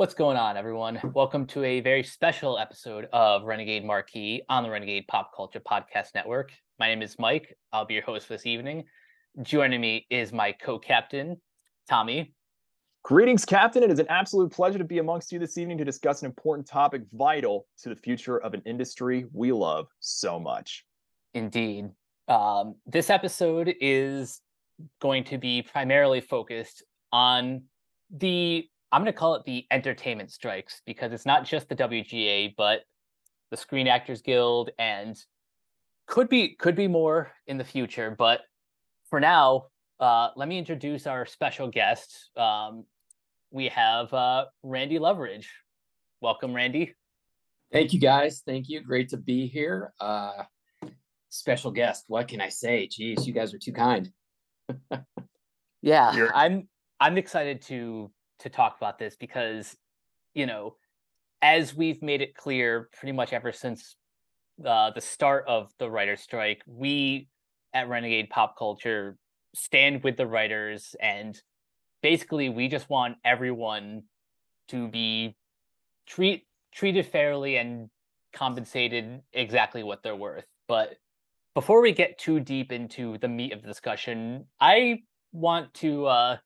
What's going on, everyone? Welcome to a very special episode of Renegade Marquee on the Renegade Pop Culture Podcast Network. My name is Mike. I'll be your host for this evening. Joining me is my co captain, Tommy. Greetings, Captain. It is an absolute pleasure to be amongst you this evening to discuss an important topic vital to the future of an industry we love so much. Indeed. Um, this episode is going to be primarily focused on the, I'm going to call it the entertainment strikes because it's not just the WGA, but the Screen Actors Guild and could be could be more in the future. But for now, uh, let me introduce our special guest. Um, we have uh, Randy Loveridge. Welcome, Randy. Thank you, guys. Thank you. Great to be here. Uh, special guest. What can I say? Jeez, you guys are too kind. yeah, You're... I'm. I'm excited to to talk about this because, you know, as we've made it clear, pretty much ever since uh, the start of the writer's strike, we at Renegade Pop Culture stand with the writers and basically we just want everyone to be treat treated fairly and compensated exactly what they're worth. But before we get too deep into the meat of the discussion, I want to uh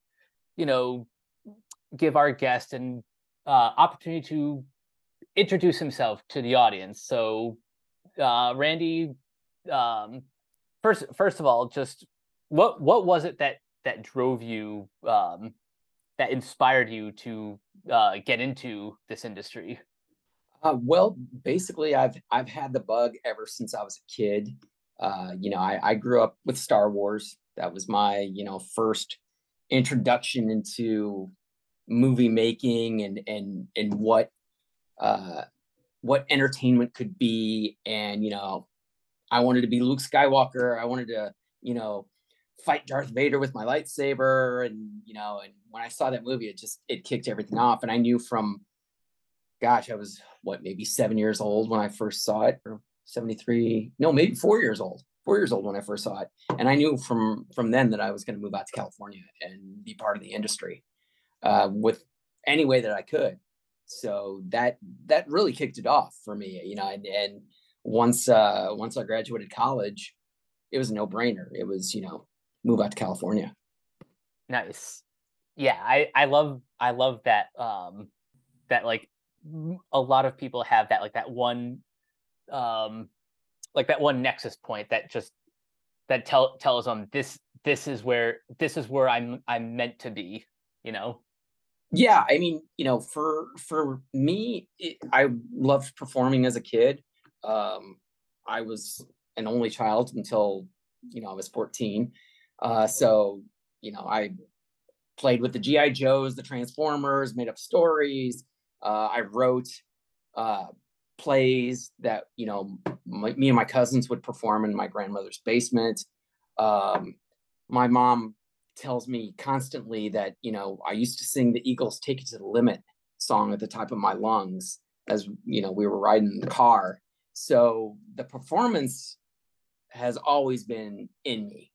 you know give our guest an uh, opportunity to introduce himself to the audience. So uh Randy um first first of all just what what was it that that drove you um, that inspired you to uh, get into this industry? Uh, well, basically, I've I've had the bug ever since I was a kid. Uh, you know, I, I grew up with Star Wars. That was my you know first introduction into movie making and and and what uh, what entertainment could be. And you know, I wanted to be Luke Skywalker. I wanted to you know fight Darth Vader with my lightsaber and you know and when I saw that movie it just it kicked everything off and I knew from gosh I was what maybe 7 years old when I first saw it or 73 no maybe 4 years old 4 years old when I first saw it and I knew from from then that I was going to move out to California and be part of the industry uh, with any way that I could so that that really kicked it off for me you know and, and once uh once I graduated college it was a no brainer it was you know move out to California. Nice. Yeah, I I love I love that um that like a lot of people have that like that one um like that one nexus point that just that tell tells them this this is where this is where I'm I'm meant to be, you know. Yeah, I mean, you know, for for me, it, I loved performing as a kid. Um, I was an only child until you know I was 14, uh, so, you know, I played with the GI Joes, the Transformers, made up stories. Uh, I wrote uh, plays that you know my, me and my cousins would perform in my grandmother's basement. Um, my mom tells me constantly that you know I used to sing the Eagles' "Take It to the Limit" song at the top of my lungs as you know we were riding in the car. So the performance has always been in me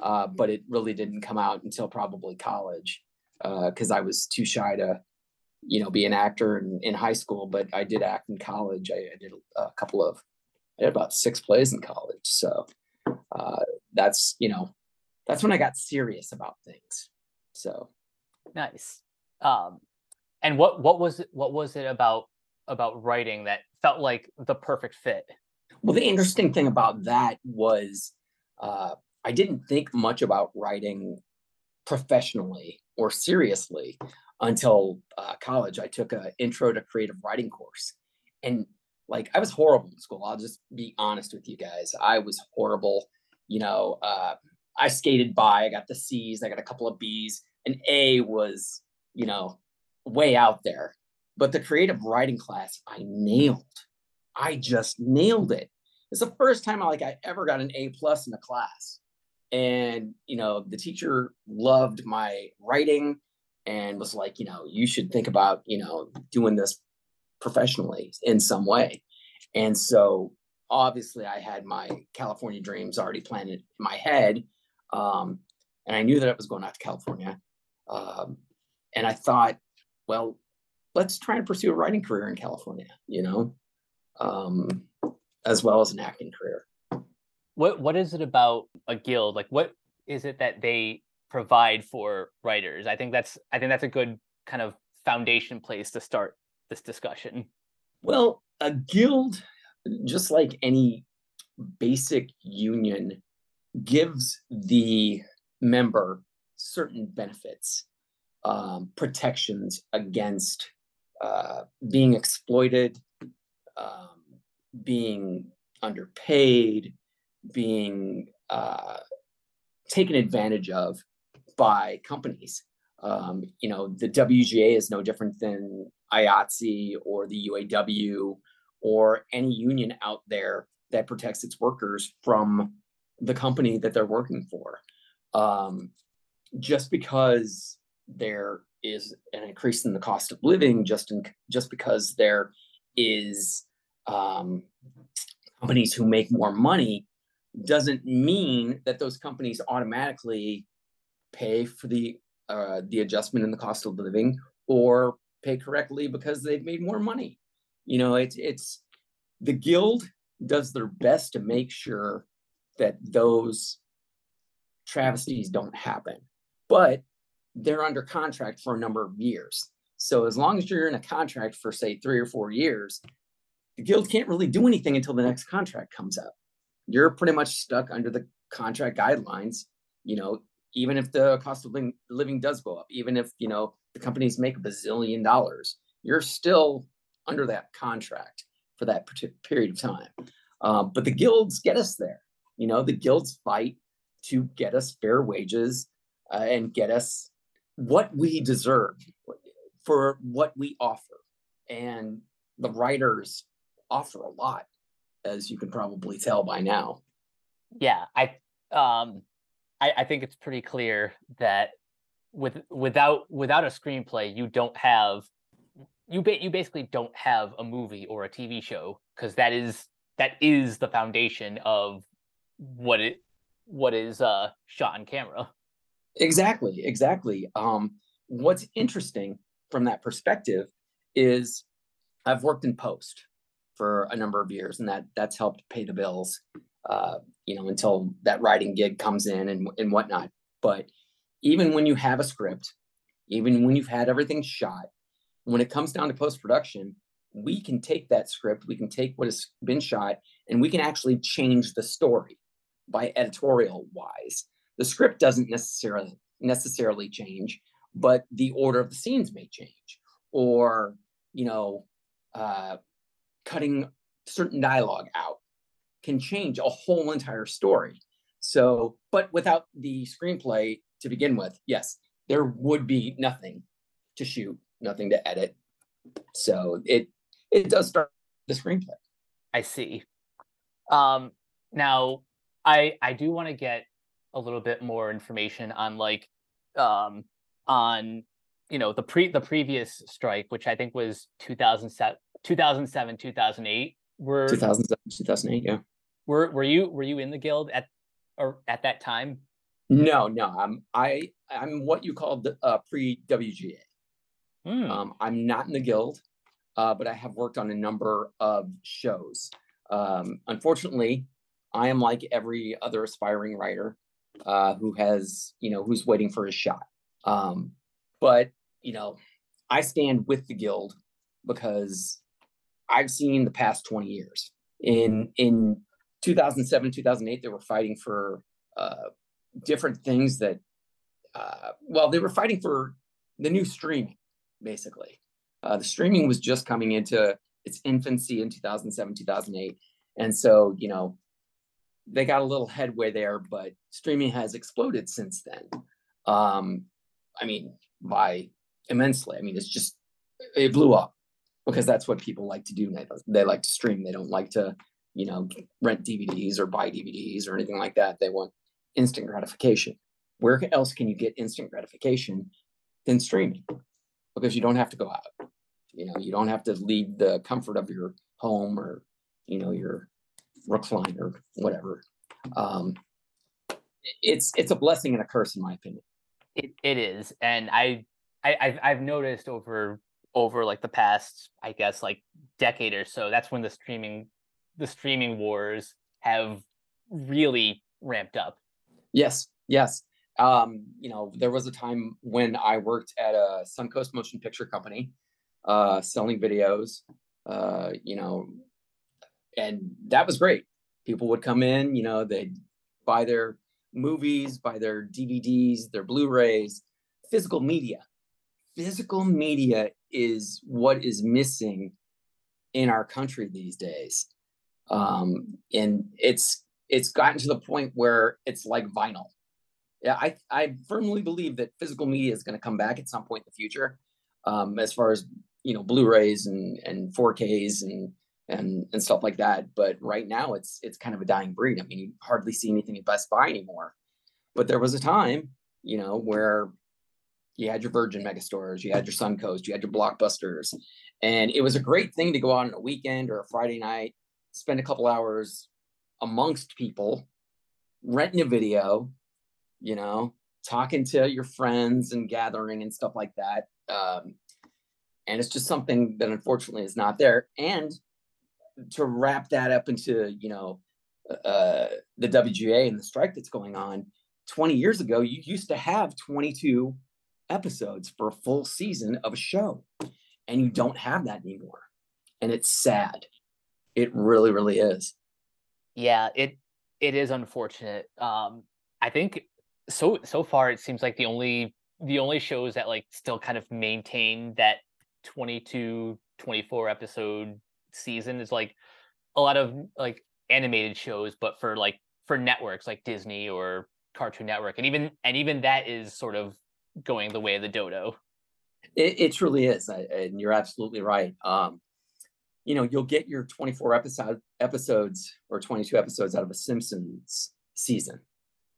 uh, but it really didn't come out until probably college because uh, I was too shy to, you know, be an actor in, in high school. But I did act in college. I, I did a, couple of, I did about six plays in college. So uh, that's you know, that's when I got serious about things. So nice. Um, and what what was it? What was it about about writing that felt like the perfect fit? Well, the interesting thing about that was uh, I didn't think much about writing professionally or seriously until uh, college. I took an intro to creative writing course, and like I was horrible in school. I'll just be honest with you guys. I was horrible. You know, uh, I skated by. I got the C's. I got a couple of B's. An A was, you know, way out there. But the creative writing class, I nailed. I just nailed it. It's the first time I like I ever got an A plus in a class and you know the teacher loved my writing and was like you know you should think about you know doing this professionally in some way and so obviously i had my california dreams already planted in my head um, and i knew that i was going out to california um, and i thought well let's try and pursue a writing career in California, you know, um, as well as an acting career. What what is it about a guild? Like what is it that they provide for writers? I think that's I think that's a good kind of foundation place to start this discussion. Well, a guild, just like any basic union, gives the member certain benefits, um, protections against uh, being exploited, um, being underpaid, being uh, taken advantage of by companies. Um, you know, the WGA is no different than IATSE or the UAW or any union out there that protects its workers from the company that they're working for. Um, just because there is an increase in the cost of living, just in, just because there is um, companies who make more money, doesn't mean that those companies automatically pay for the uh, the adjustment in the cost of living or pay correctly because they've made more money. You know, it's it's the guild does their best to make sure that those travesties don't happen. But they're under contract for a number of years. So as long as you're in a contract for say 3 or 4 years, the guild can't really do anything until the next contract comes up. You're pretty much stuck under the contract guidelines, you know, even if the cost of living, living does go up, even if, you know, the companies make a bazillion dollars, you're still under that contract for that period of time. Um, but the guilds get us there. You know, the guilds fight to get us fair wages uh, and get us what we deserve for what we offer. And the writers offer a lot, as you can probably tell by now. Yeah, I um I, I think it's pretty clear that with without without a screenplay, you don't have you ba- you basically don't have a movie or a TV show because that is that is the foundation of what it what is uh shot on camera. Exactly, exactly. Um, what's interesting from that perspective is I've worked in post for a number of years, and that that's helped pay the bills. Uh, you know, until that writing gig comes in and and whatnot. But even when you have a script, even when you've had everything shot, when it comes down to post production, we can take that script, we can take what has been shot, and we can actually change the story by editorial wise. The script doesn't necessarily necessarily change, but the order of the scenes may change, or you know, uh, cutting certain dialogue out can change a whole entire story. So, but without the screenplay to begin with, yes, there would be nothing to shoot, nothing to edit. So it it does start the screenplay. I see. Um, now, I I do want to get a little bit more information on like um, on you know the pre the previous strike, which I think was 2007, 2007 2008. Were 2007 2008, yeah. Were were you were you in the guild at or at that time? No, no. I'm I I'm what you call the uh, pre WGA. Mm. Um, I'm not in the guild, uh, but I have worked on a number of shows. Um, unfortunately, I am like every other aspiring writer uh, who has, you know, who's waiting for his shot. Um, but you know, I stand with the guild because I've seen the past 20 years. In in 2007, 2008, they were fighting for uh, different things that, uh, well, they were fighting for the new streaming, basically. Uh, the streaming was just coming into its infancy in 2007, 2008. And so, you know, they got a little headway there, but streaming has exploded since then. Um, I mean, by immensely. I mean, it's just, it blew up because that's what people like to do. They, they like to stream. They don't like to, you know, rent DVDs or buy DVDs or anything like that. They want instant gratification. Where else can you get instant gratification than streaming? Because you don't have to go out. You know, you don't have to leave the comfort of your home or, you know, your recliner, whatever. Um, it's it's a blessing and a curse, in my opinion. It, it is, and I, I I've, I've noticed over over like the past, I guess, like decade or so. That's when the streaming the streaming wars have really ramped up. Yes, yes. Um, you know, there was a time when I worked at a Suncoast Motion Picture Company, uh, selling videos. Uh, you know, and that was great. People would come in, you know, they'd buy their movies, buy their DVDs, their Blu-rays, physical media. Physical media is what is missing in our country these days. Um, and it's it's gotten to the point where it's like vinyl. Yeah, I I firmly believe that physical media is going to come back at some point in the future. Um, as far as you know, Blu-rays and and 4Ks and and and stuff like that. But right now, it's it's kind of a dying breed. I mean, you hardly see anything at Best Buy anymore. But there was a time, you know, where you had your Virgin megastores, you had your Suncoast, you had your Blockbusters, and it was a great thing to go out on a weekend or a Friday night, spend a couple hours amongst people, renting a video, you know, talking to your friends and gathering and stuff like that. Um, and it's just something that unfortunately is not there. And to wrap that up into, you know, uh, the WGA and the strike that's going on, 20 years ago, you used to have 22 episodes for a full season of a show, and you don't have that anymore. And it's sad. It really, really is. Yeah, it it is unfortunate. Um, I think so so far it seems like the only the only shows that like still kind of maintain that 22 24 episode season is like a lot of like animated shows but for like for networks like disney or cartoon network and even and even that is sort of going the way of the dodo. It, it truly is and you're absolutely right. Um you know you'll get your 24 episode episodes or 22 episodes out of a simpsons season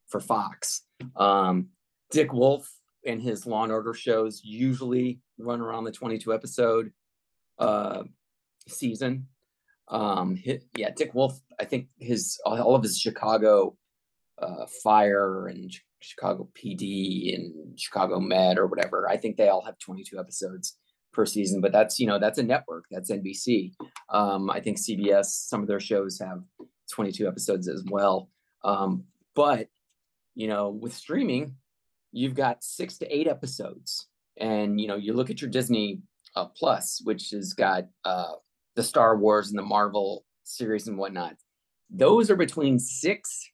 for fox. Um dick wolf and his law and order shows usually run around the 22 episode. Uh season um yeah dick wolf i think his all of his chicago uh fire and chicago pd and chicago med or whatever i think they all have 22 episodes per season, but that's you know that's a network. That's NBC. Um, I think CBS. Some of their shows have 22 episodes as well. Um, but you know, with streaming, you've got six to eight episodes, and you know, you look at your Disney uh, Plus, which has got uh, the Star Wars and the Marvel series and whatnot. Those are between six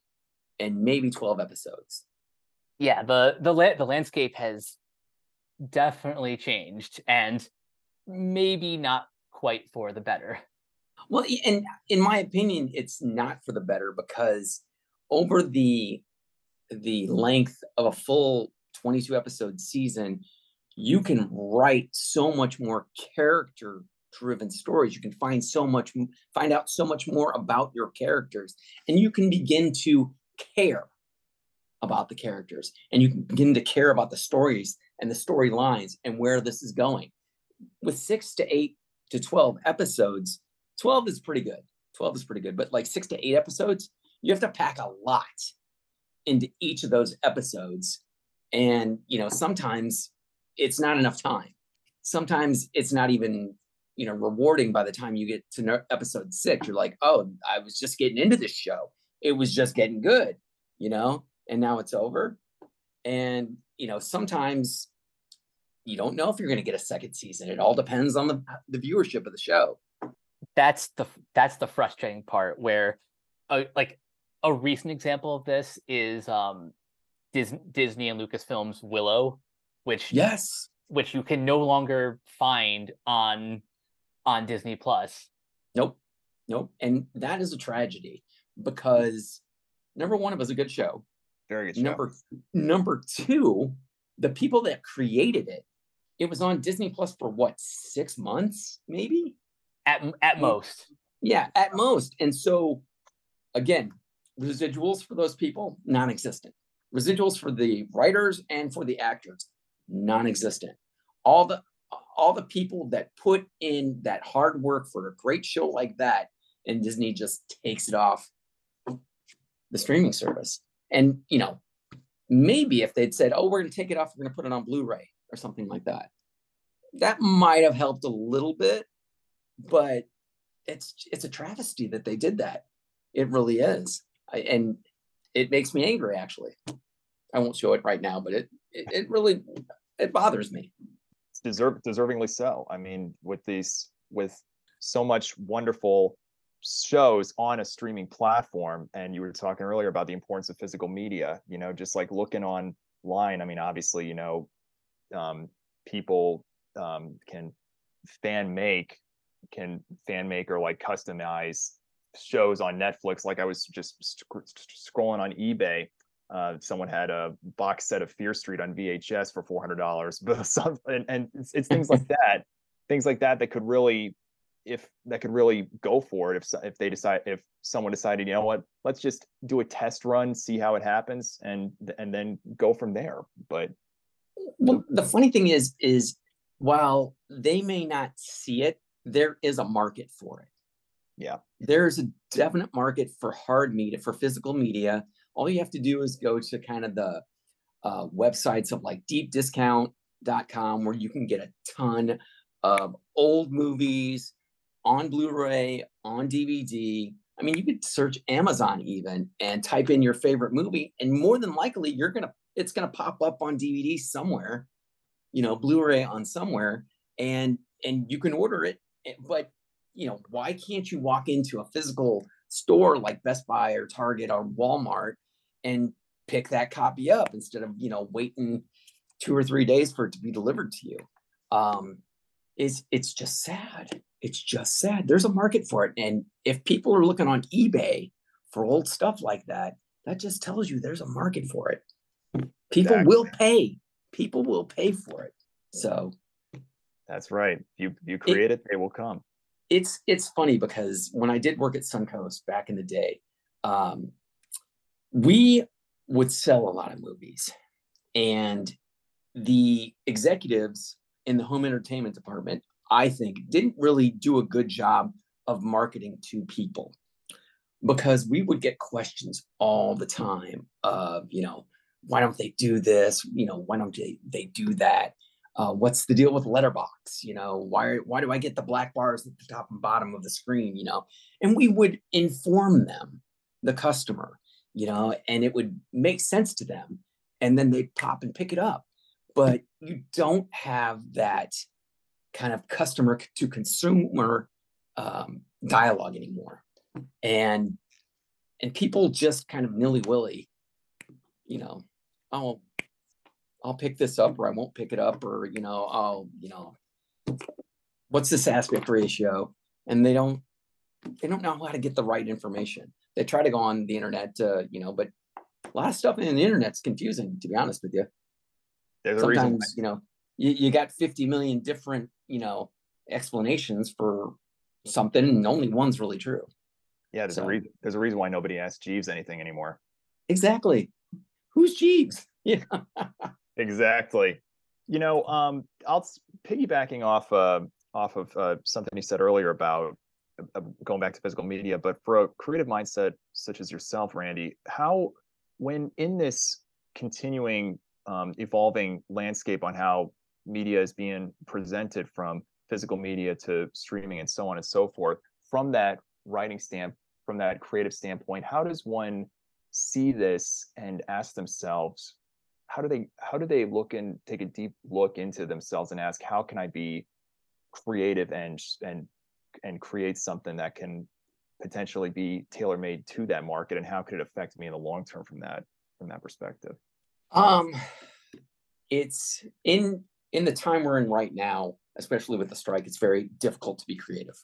and maybe 12 episodes. Yeah, the the la- the landscape has definitely changed and maybe not quite for the better. Well, and in my opinion, it's not for the better because over the the length of a full 22 episode season, you can write so much more character driven stories. You can find so much find out so much more about your characters and you can begin to care about the characters and you can begin to care about the stories and the storylines and where this is going. With six to eight to 12 episodes, 12 is pretty good. 12 is pretty good, but like six to eight episodes, you have to pack a lot into each of those episodes. And, you know, sometimes it's not enough time. Sometimes it's not even, you know, rewarding by the time you get to episode six. You're like, oh, I was just getting into this show. It was just getting good, you know, and now it's over. And you know, sometimes you don't know if you're going to get a second season. It all depends on the the viewership of the show. That's the that's the frustrating part where, uh, like, a recent example of this is um, Dis- Disney and Lucasfilm's Willow, which yes, which you can no longer find on on Disney Plus. Nope, nope, and that is a tragedy because number one, it was a good show. Very good show. Number number two, the people that created it, it was on Disney Plus for what six months, maybe at at most. Yeah, at most. And so, again, residuals for those people non-existent. Residuals for the writers and for the actors non-existent. All the all the people that put in that hard work for a great show like that, and Disney just takes it off the streaming service. And, you know, maybe if they'd said, oh, we're going to take it off, we're going to put it on Blu ray or something like that, that might have helped a little bit, but it's it's a travesty that they did that. It really is, I, and it makes me angry. Actually, I won't show it right now, but it it, it really it bothers me. Deserve, deservingly so. I mean, with these with so much wonderful shows on a streaming platform and you were talking earlier about the importance of physical media you know just like looking online i mean obviously you know um, people um, can fan make can fan make or like customize shows on netflix like i was just scrolling on ebay uh, someone had a box set of fear street on vhs for $400 but some, and, and it's, it's things like that things like that that could really if that could really go for it if if they decide if someone decided you know what let's just do a test run see how it happens and and then go from there. But well the funny thing is is while they may not see it there is a market for it. Yeah. There's a definite market for hard media for physical media all you have to do is go to kind of the uh, websites of like deepdiscount.com where you can get a ton of old movies on Blu-ray, on DVD. I mean, you could search Amazon even and type in your favorite movie, and more than likely, you're gonna it's gonna pop up on DVD somewhere, you know, Blu-ray on somewhere, and and you can order it. Eh, but you know, why can't you walk into a physical store like Best Buy or Target or Walmart and pick that copy up instead of you know waiting two or three days for it to be delivered to you? Um, is it's just sad it's just sad. There's a market for it. And if people are looking on eBay for old stuff like that, that just tells you there's a market for it. People exactly. will pay. People will pay for it. So that's right. You you create it, it, they will come. It's it's funny because when I did work at Suncoast back in the day, um, we would sell a lot of movies, and the executives in the home entertainment department I think, didn't really do a good job of marketing to people because we would get questions all the time of, you know, why don't they do this? You know, why don't they, they do that? Uh, what's the deal with letterbox you know why why do i get the black bars at the top and bottom of the screen you know and we would inform them the customer you know and it would make sense to them and then they'd pop and pick it up. But you don't have that kind of customer to consumer um, dialogue anymore. And and people just kind of nilly-willy you know oh i'll pick this up or i won't pick it up or you know I'll you know what's this aspect ratio? And they don't they don't know how to get the right information they try to go on the internet to you know but a lot of stuff in the internet's confusing to be honest with you. There's sometimes a reason. you know you, you got 50 million different you know explanations for something and only one's really true. Yeah there's so, a reason there's a reason why nobody asks jeeves anything anymore. Exactly. Who's jeeves? Yeah. Exactly. You know um i'll piggybacking off uh off of uh, something you said earlier about going back to physical media but for a creative mindset such as yourself randy how when in this continuing um, evolving landscape on how media is being presented from physical media to streaming and so on and so forth from that writing stamp from that creative standpoint how does one see this and ask themselves how do they how do they look and take a deep look into themselves and ask how can i be creative and and and create something that can potentially be tailor made to that market and how could it affect me in the long term from that from that perspective um it's in in the time we're in right now, especially with the strike, it's very difficult to be creative.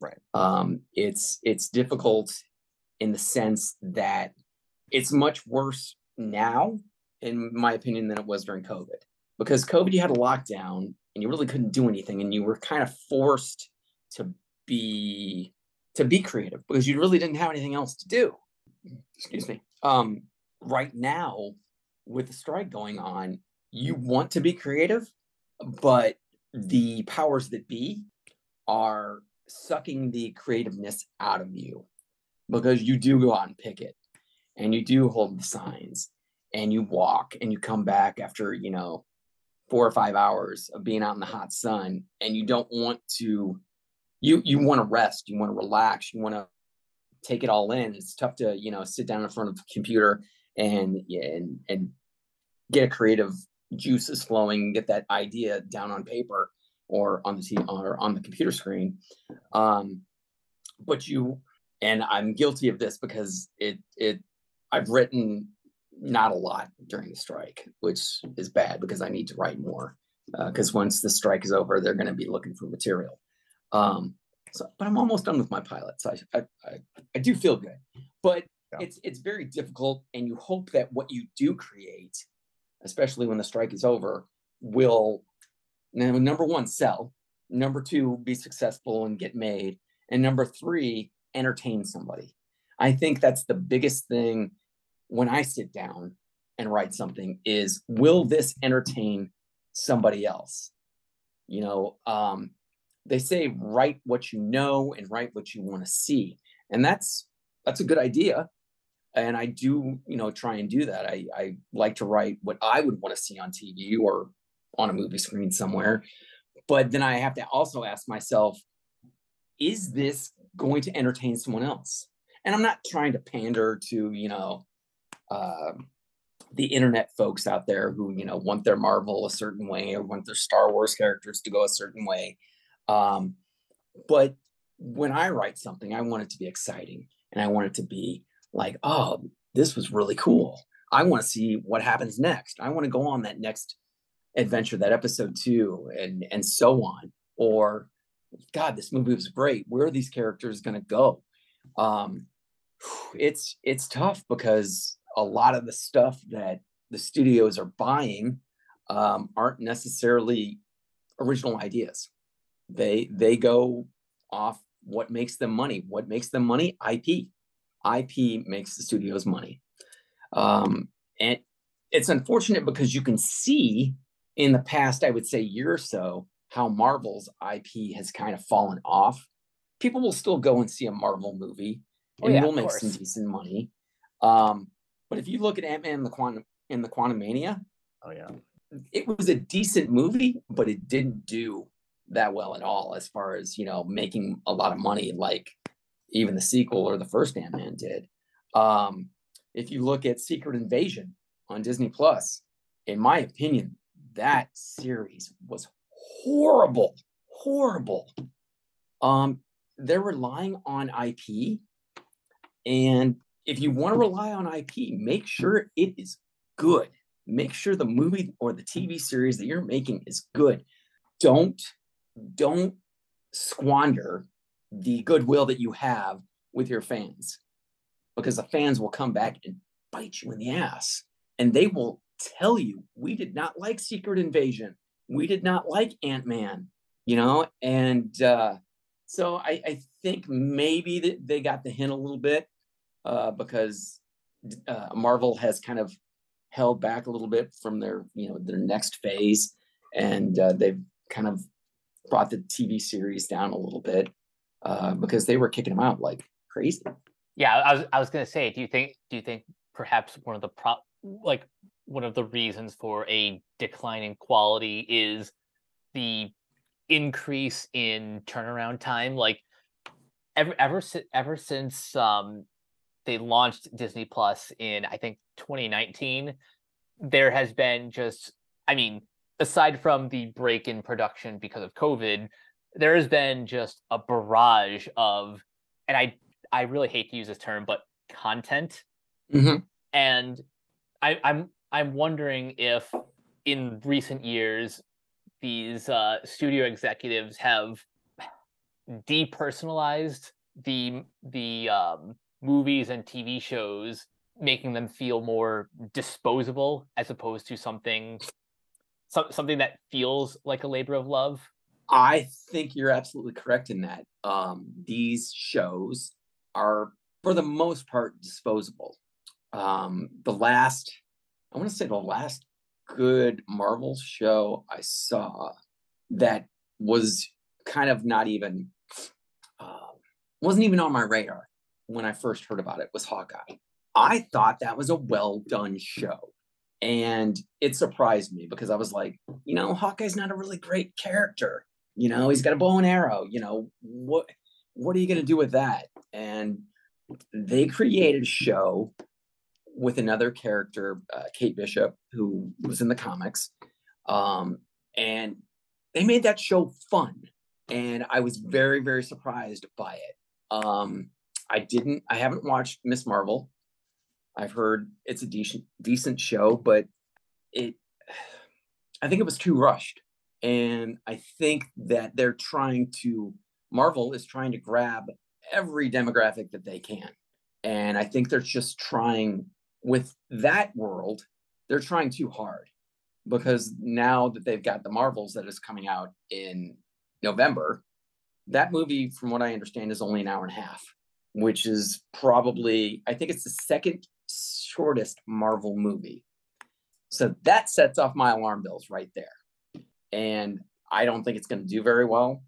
Right. Um, it's it's difficult in the sense that it's much worse now, in my opinion, than it was during COVID. Because COVID, you had a lockdown and you really couldn't do anything, and you were kind of forced to be to be creative because you really didn't have anything else to do. Excuse me. Um, right now, with the strike going on, you want to be creative, but the powers that be are sucking the creativeness out of you because you do go out and pick it and you do hold the signs and you walk and you come back after, you know, four or five hours of being out in the hot sun and you don't want to you you want to rest you want to relax you want to take it all in it's tough to you know sit down in front of a computer and and and get a creative juices flowing get that idea down on paper or on the t- or on the computer screen um but you and i'm guilty of this because it it i've written not a lot during the strike, which is bad because I need to write more. Because uh, once the strike is over, they're going to be looking for material. Um, so, but I'm almost done with my pilot, so I I, I, do feel good. But yeah. it's it's very difficult, and you hope that what you do create, especially when the strike is over, will now number one sell, number two be successful and get made, and number three entertain somebody. I think that's the biggest thing when I sit down and write something is will this entertain somebody else? You know, um, they say write what you know and write what you want to see. And that's that's a good idea. And I do, you know, try and do that. I, I like to write what I would want to see on TV or on a movie screen somewhere. But then I have to also ask myself, is this going to entertain someone else? And I'm not trying to pander to, you know, uh, the internet folks out there who you know want their Marvel a certain way or want their Star Wars characters to go a certain way. Um, but when I write something, I want it to be exciting and I want it to be like, oh, this was really cool. I want to see what happens next. I want to go on that next adventure, that episode two, and and so on. Or, God, this movie was great. Where are these characters going to go? Um, it's it's tough because a lot of the stuff that the studios are buying um, aren't necessarily original ideas. They they go off what makes them money. What makes them money? IP. IP makes the studios money. Um, and it's unfortunate because you can see in the past, I would say, year or so, how Marvel's IP has kind of fallen off. People will still go and see a Marvel movie oh, and oh, yeah, will make course. some decent money. Um, but if you look at Ant Man and the Quantum in the Quantumania, oh yeah, it was a decent movie, but it didn't do that well at all as far as you know making a lot of money like even the sequel or the first Ant Man did. Um, if you look at Secret Invasion on Disney Plus, in my opinion, that series was horrible, horrible. Um, they're relying on IP, and if you want to rely on IP, make sure it is good. Make sure the movie or the TV series that you're making is good. Don't don't squander the goodwill that you have with your fans because the fans will come back and bite you in the ass. And they will tell you we did not like secret invasion. We did not like ant-man you know? And uh, so I, I think maybe that they got the hint a little bit uh, because uh, Marvel has kind of held back a little bit from their you know their next phase, and uh, they've kind of brought the TV series down a little bit uh, because they were kicking them out like crazy. Yeah, I was I was gonna say, do you think do you think perhaps one of the prop like one of the reasons for a decline in quality is the increase in turnaround time like ever ever ever since um they launched Disney Plus in I think 2019, there has been just I mean, aside from the break in production because of COVID, there has been just a barrage of and I I really hate to use this term, but content. Mm-hmm. And I, I'm I'm wondering if in recent years these uh, studio executives have depersonalized the the um, movies and TV shows, making them feel more disposable as opposed to something so, something that feels like a labor of love. I think you're absolutely correct in that. Um, these shows are, for the most part, disposable. Um, the last, I want to say, the last good Marvel show I saw that was kind of not even, uh, wasn't even on my radar when I first heard about it was Hawkeye. I thought that was a well done show. And it surprised me because I was like, you know, Hawkeye's not a really great character. You know, he's got a bow and arrow. You know, what what are you going to do with that? And they created a show with another character, uh, Kate Bishop, who was in the comics. Um, and they made that show fun. And I was very, very surprised by it. Um, I didn't, I haven't watched Miss Marvel. I've heard it's a decent, decent show, but it, I think it was too rushed. And I think that they're trying to, Marvel is trying to grab every demographic that they can. And I think they're just trying with that world, they're trying too hard because now that they've got the Marvels that is coming out in November, that movie, from what I understand, is only an hour and a half, which is probably, I think it's the second shortest Marvel movie. So that sets off my alarm bells right there. And I don't think it's going to do very well.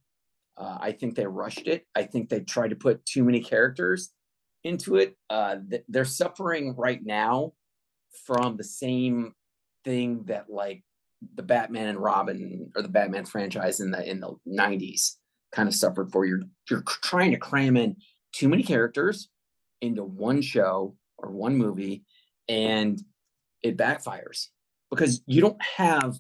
Uh, I think they rushed it. I think they tried to put too many characters into it. Uh, they're suffering right now from the same thing that like the Batman and Robin or the Batman franchise in the in the 90s kind of suffered for. You're you're trying to cram in too many characters into one show or one movie and it backfires because you don't have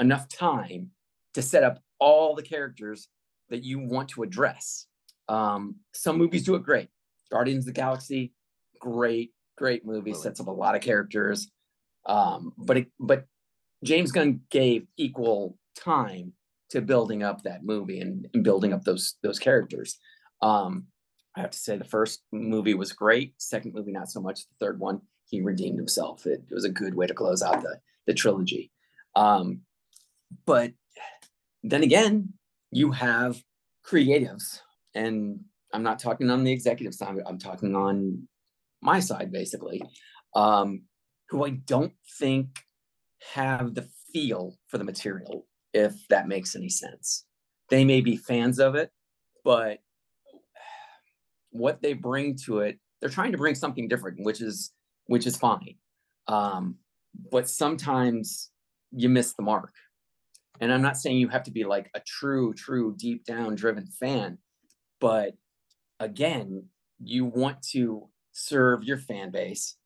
enough time to set up all the characters that you want to address. Um, some movies do it great. Guardians of the Galaxy, great, great movie, sets up a lot of characters. Um, but it, but James Gunn gave equal time to building up that movie and, and building up those those characters. Um, I have to say the first movie was great. Second movie not so much. The third one he redeemed himself. It, it was a good way to close out the the trilogy. Um, but then again, you have creatives and I'm not talking on the executive side. I'm talking on my side, basically, um, who I don't think have the feel for the material, if that makes any sense. They may be fans of it, but what they bring to it, they're trying to bring something different, which is which is fine. Um, but sometimes you miss the mark. And I'm not saying you have to be like a true, true, deep down driven fan, but again, you want to serve your fan base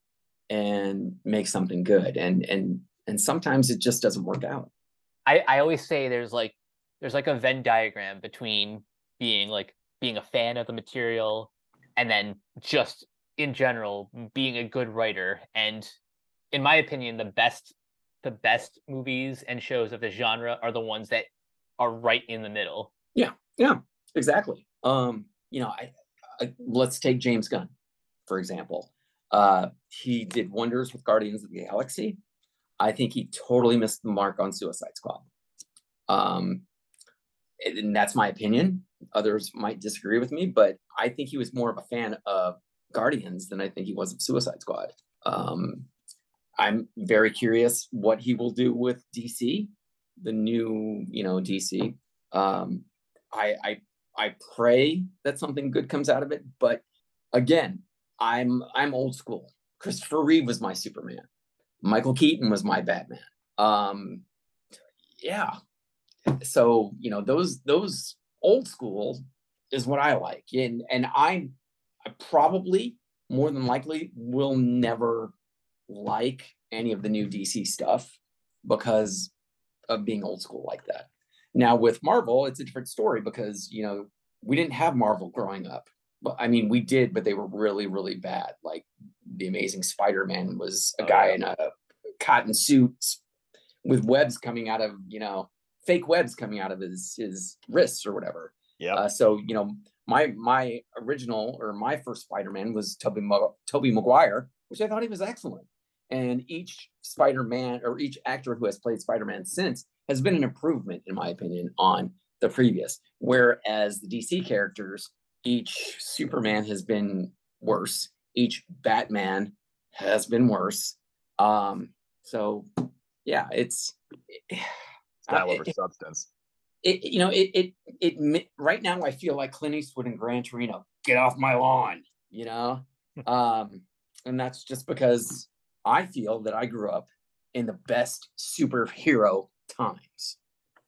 and make something good. And and and sometimes it just doesn't work out. I, I always say there's like there's like a Venn diagram between being like being a fan of the material and then just in general being a good writer. And in my opinion, the best the best movies and shows of the genre are the ones that are right in the middle. Yeah, yeah, exactly. Um, you know, I, I let's take James Gunn, for example. Uh, he did wonders with Guardians of the Galaxy. I think he totally missed the mark on Suicide Squad. Um, and that's my opinion. Others might disagree with me, but I think he was more of a fan of Guardians than I think he was of Suicide Squad. Um, I'm very curious what he will do with DC, the new, you know, DC. Um, I, I I pray that something good comes out of it. But again, I'm I'm old school. Christopher Reeve was my Superman. Michael Keaton was my Batman. Um, yeah. So you know those those old school is what I like, and and I, I probably more than likely will never like any of the new DC stuff because of being old school like that. Now with Marvel, it's a different story because you know we didn't have Marvel growing up. But I mean, we did, but they were really, really bad. Like the Amazing Spider-Man was a oh, guy yeah. in a cotton suit with webs coming out of you know fake webs coming out of his his wrists or whatever. Yeah. Uh, so you know my my original or my first Spider-Man was Tobey Tobey Maguire, which I thought he was excellent. And each Spider-Man or each actor who has played Spider-Man since has been an improvement, in my opinion, on the previous. Whereas the DC characters, each Superman has been worse, each Batman has been worse. Um, so yeah, it's style over it, substance. It, you know, it, it, it, right now I feel like Clint Eastwood and Gran Torino, get off my lawn, you know? um, and that's just because I feel that I grew up in the best superhero times.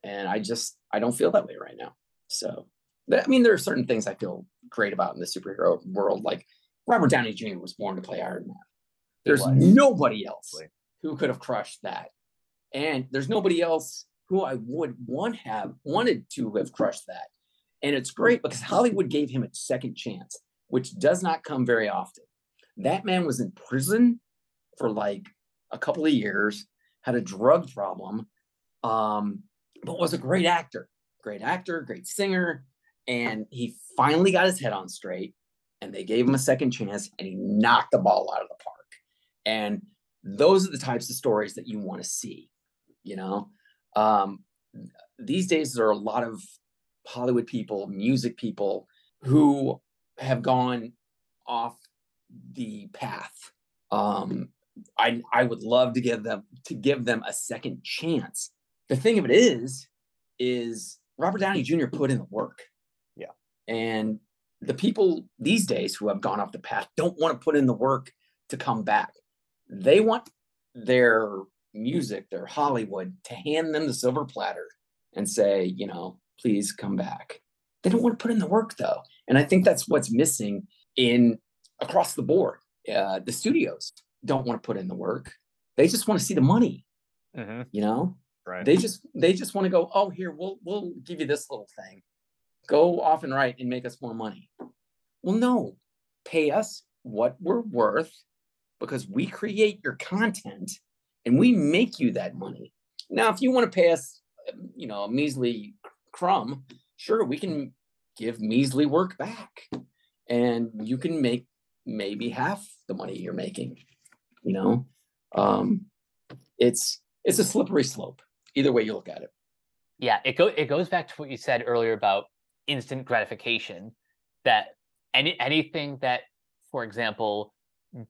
And I just I don't feel that way right now. So I mean, there are certain things I feel great about in the superhero world, like Robert Downey Jr. was born to play Iron Man. There's nobody else who could have crushed that. And there's nobody else who I would want have wanted to have crushed that. And it's great because Hollywood gave him a second chance, which does not come very often. That man was in prison for like a couple of years, had a drug problem, um, but was a great actor, great actor, great singer. And he finally got his head on straight and they gave him a second chance and he knocked the ball out of the park. And those are the types of stories that you want to see, you know? Um, these days, there are a lot of Hollywood people, music people who have gone off the path. Um, I I would love to give them to give them a second chance. The thing of it is, is Robert Downey Jr. put in the work. Yeah. And the people these days who have gone off the path don't want to put in the work to come back. They want their music, their Hollywood, to hand them the silver platter and say, you know, please come back. They don't want to put in the work though. And I think that's what's missing in across the board. Uh, the studios don't want to put in the work. They just want to see the money. Mm-hmm. You know, right. they just they just want to go, oh, here, we'll we'll give you this little thing. Go off and write and make us more money. Well, no, pay us what we're worth because we create your content and we make you that money. Now, if you want to pay us, you know, a measly crumb, sure, we can give measly work back. And you can make maybe half the money you're making you know? Um it's it's a slippery slope either way you look at it. Yeah it go it goes back to what you said earlier about instant gratification that any anything that for example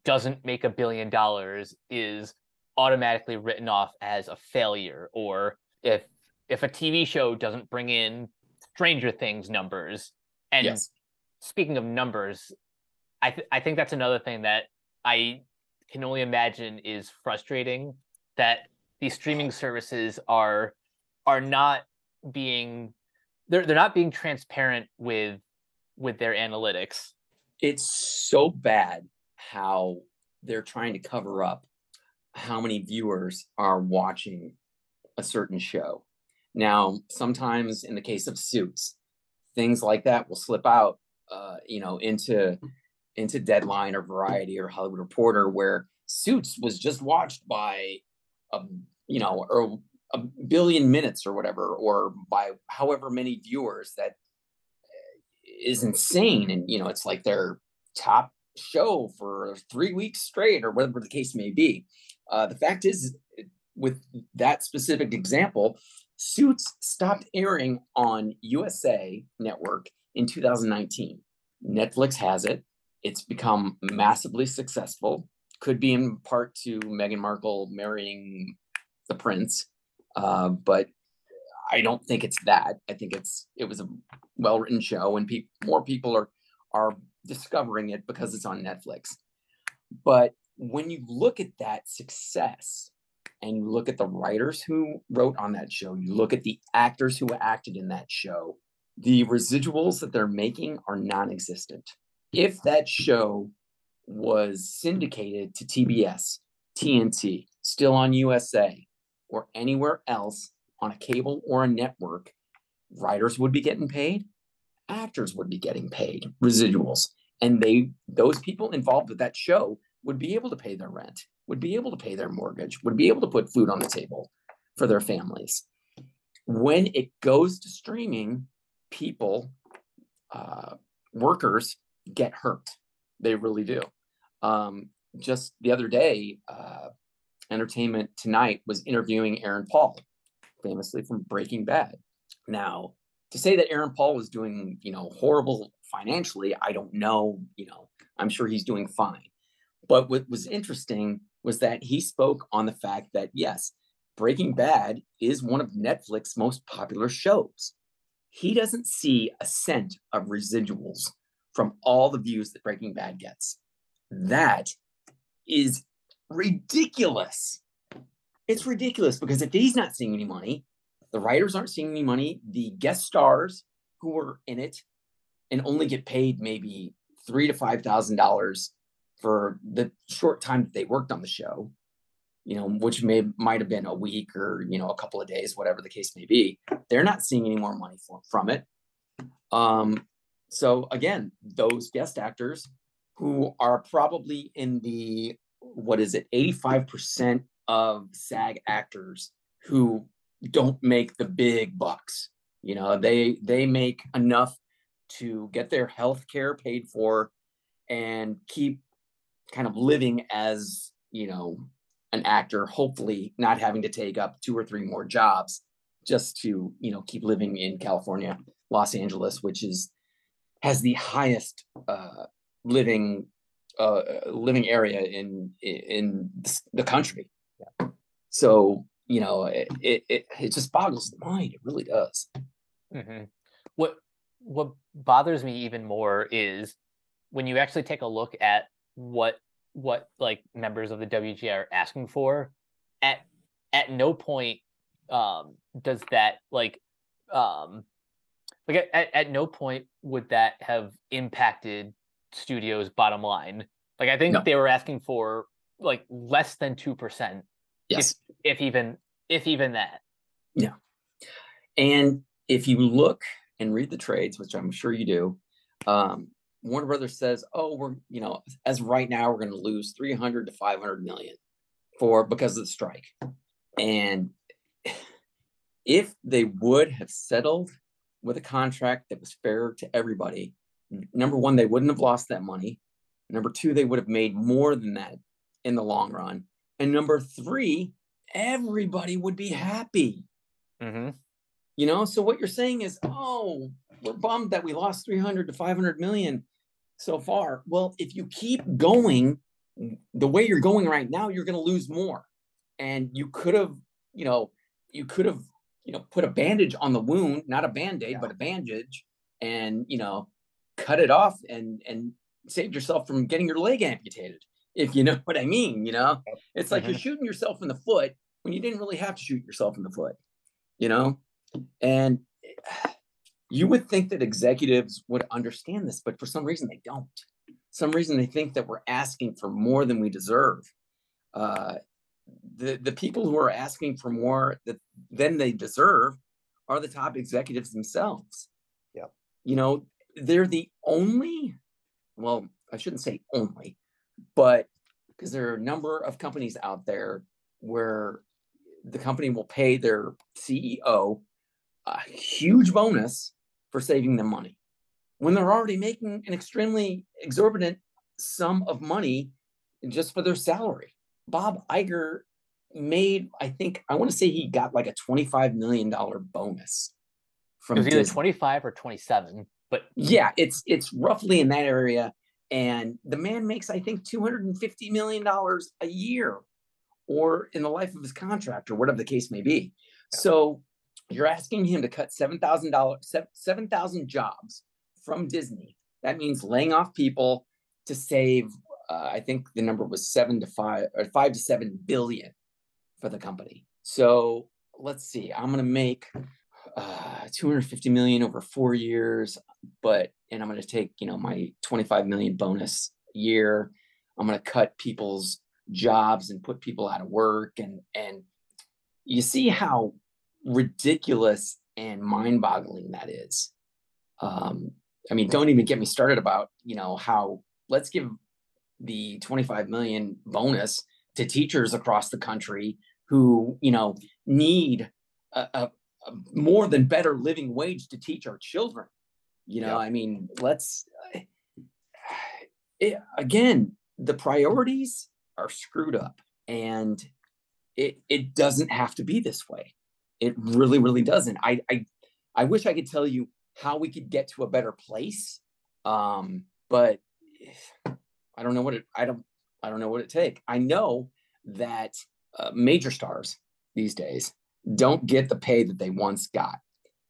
doesn't make a billion dollars is automatically written off as a failure or if if a TV show doesn't bring in Stranger Things numbers, and yes. speaking of numbers, I th- I think that's another thing that I can only imagine is frustrating that these streaming services are are not being they're they're not being transparent with with their analytics. It's so bad how they're trying to cover up how many viewers are watching a certain show. Now, sometimes in the case of suits, things like that will slip out, uh, you know, into into Deadline or Variety or Hollywood Reporter, where Suits was just watched by, a, you know, or a billion minutes or whatever, or by however many viewers. That is insane, and you know, it's like their top show for three weeks straight, or whatever the case may be. Uh, the fact is, with that specific example, Suits stopped airing on USA Network in 2019. Netflix has it. It's become massively successful. Could be in part to Meghan Markle marrying the prince, uh, but I don't think it's that. I think it's it was a well written show, and pe- more people are are discovering it because it's on Netflix. But when you look at that success, and you look at the writers who wrote on that show, you look at the actors who acted in that show, the residuals that they're making are non existent. If that show was syndicated to TBS, TNT, still on USA, or anywhere else on a cable or a network, writers would be getting paid, actors would be getting paid residuals. And they those people involved with that show would be able to pay their rent would be able to pay their mortgage, would be able to put food on the table for their families. When it goes to streaming, people, uh, workers get hurt. They really do. Um, just the other day, uh, Entertainment Tonight was interviewing Aaron Paul, famously from Breaking Bad. Now, to say that Aaron Paul was doing, you know, horrible financially, I don't know. You know, I'm sure he's doing fine. But what was interesting was that he spoke on the fact that yes, Breaking Bad is one of Netflix's most popular shows. He doesn't see a cent of residuals from all the views that Breaking Bad gets. That is ridiculous. it's ridiculous because if he's not seeing any money, the writers aren't seeing any money, the guest stars who were in it and only get paid maybe three to five thousand dollars for the short time that they worked on the show, you know, which may might have been a week or you know a couple of days, whatever the case may be. They're not seeing any more money for, from it. Um, so again, those guest actors who are probably in the what is it, eighty five percent of SAG actors who don't make the big bucks. You know, they they make enough to get their health care paid for and keep kind of living as, you know, an actor, hopefully not having to take up two or three more jobs just to, you know, keep living in California, Los Angeles, which is has the highest uh, living uh, living area in in the country. Yeah. So you know, it, it it just boggles the mind. It really does. Mm-hmm. What what bothers me even more is when you actually take a look at what what like members of the WGA are asking for. At at no point um, does that like um, like at, at no point would that have impacted studios bottom line. Like i think no. they were asking for like less than 2% yes if, if even if even that. Yeah. And if you look and read the trades which i'm sure you do um warner brothers says oh we're you know as right now we're going to lose 300 to 500 million for because of the strike and if they would have settled with a contract that was fair to everybody, number one, they wouldn't have lost that money. Number two, they would have made more than that in the long run. And number three, everybody would be happy. Mm-hmm. You know, so what you're saying is, oh, we're bummed that we lost 300 to 500 million so far. Well, if you keep going the way you're going right now, you're going to lose more. And you could have, you know, you could have you know, put a bandage on the wound, not a band-aid, yeah. but a bandage, and you know, cut it off and and saved yourself from getting your leg amputated. If you know what I mean, you know, it's like mm-hmm. you're shooting yourself in the foot when you didn't really have to shoot yourself in the foot, you know, and you would think that executives would understand this, but for some reason they don't. Some reason they think that we're asking for more than we deserve. Uh, the the people who are asking for more that than they deserve are the top executives themselves. Yeah. You know, they're the only well, I shouldn't say only, but because there are a number of companies out there where the company will pay their CEO a huge bonus for saving them money when they're already making an extremely exorbitant sum of money just for their salary. Bob Iger made, I think, I want to say he got like a $25 million bonus from it was either Disney. 25 or 27, but yeah, it's it's roughly in that area. And the man makes, I think, $250 million a year or in the life of his contract or whatever the case may be. Yeah. So you're asking him to cut $7,000, 7,000 jobs from Disney. That means laying off people to save uh, I think the number was seven to five or five to seven billion for the company. So let's see, I'm going to make uh, 250 million over four years, but, and I'm going to take, you know, my 25 million bonus year. I'm going to cut people's jobs and put people out of work. And, and you see how ridiculous and mind boggling that is. Um, I mean, don't even get me started about, you know, how let's give the 25 million bonus to teachers across the country who you know need a, a, a more than better living wage to teach our children you know yeah. i mean let's it, again the priorities are screwed up and it it doesn't have to be this way it really really doesn't i i i wish i could tell you how we could get to a better place um but I don't know what it. I don't. I don't know what it take. I know that uh, major stars these days don't get the pay that they once got.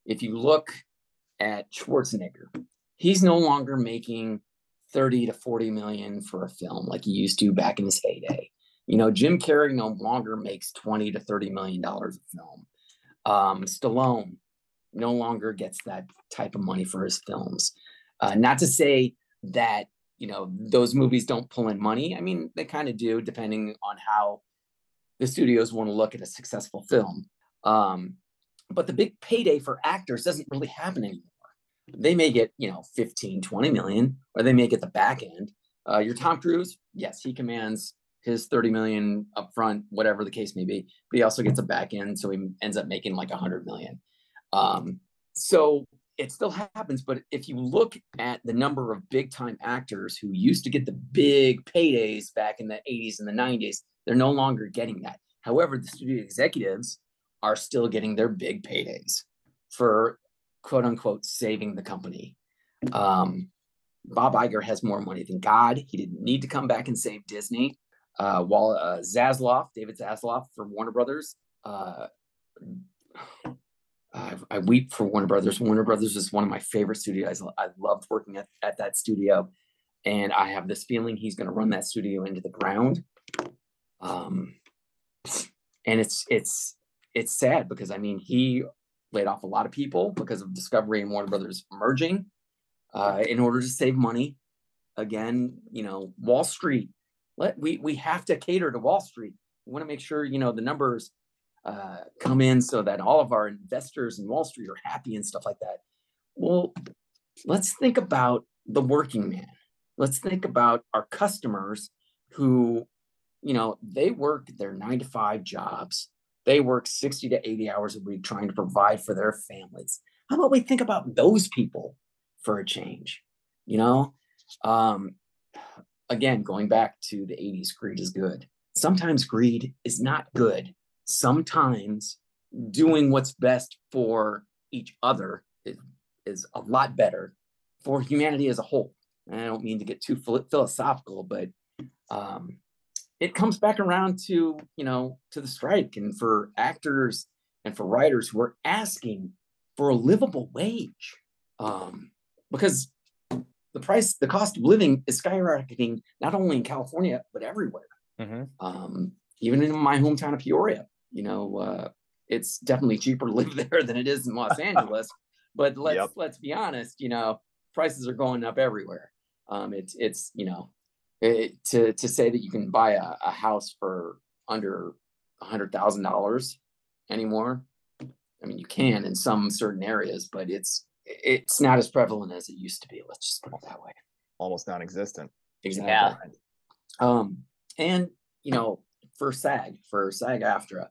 If you look at Schwarzenegger, he's no longer making 30 to 40 million for a film like he used to back in his heyday. You know, Jim Carrey no longer makes 20 to 30 million dollars a film. Um, Stallone no longer gets that type of money for his films. Uh, not to say that you know those movies don't pull in money. I mean, they kind of do, depending on how the studios want to look at a successful film. Um, but the big payday for actors doesn't really happen anymore. They may get, you know, 15, 20 million, or they may get the back end. Uh, your Tom Cruise, yes, he commands his 30 million upfront, whatever the case may be, but he also gets a back end. So he ends up making like 100 million. Um, so it still happens. But if you look at the number of big time actors who used to get the big paydays back in the 80s and the 90s, they're no longer getting that. However, the studio executives are still getting their big paydays for quote unquote saving the company. Um, Bob Iger has more money than God. He didn't need to come back and save Disney. Uh, while uh, Zaslav, David Zaslav for Warner Brothers, uh, I, I, weep for Warner Brothers. Warner Brothers is one of my favorite studios. I, I loved working at, at that studio. And I have this feeling he's going to run that studio into the ground. Um, and it's it's it's sad because I mean he laid off a lot of people because of Discovery and Warner Brothers merging uh, in order to save money. Again, you know, Wall Street. Let we we have to cater to Wall Street. We want to make sure you know the numbers uh, come in so that all of our investors in Wall Street are happy and stuff like that. Well, let's think about the working man. Let's think about our customers who, you know, they work their nine to five jobs they work 60 to 80 hours a week trying to provide for their families. How about we think about those people for a change? You know, um, again, going back to the 80s, greed is good. Sometimes greed is not good. Sometimes doing what's best for each other is, is a lot better for humanity as a whole. And I don't mean to get too philosophical, but um, it comes back around to you know to the strike and for actors and for writers who are asking for a livable wage um, because the price the cost of living is skyrocketing not only in california but everywhere mm-hmm. um, even in my hometown of peoria you know uh, it's definitely cheaper to live there than it is in los angeles but let's yep. let's be honest you know prices are going up everywhere um, it's it's you know it, to to say that you can buy a, a house for under a hundred thousand dollars anymore. I mean, you can in some certain areas, but it's it's not as prevalent as it used to be. Let's just put it that way. Almost non-existent. Exactly. Yeah. Um, and you know, for SAG, for SAG-AFTRA,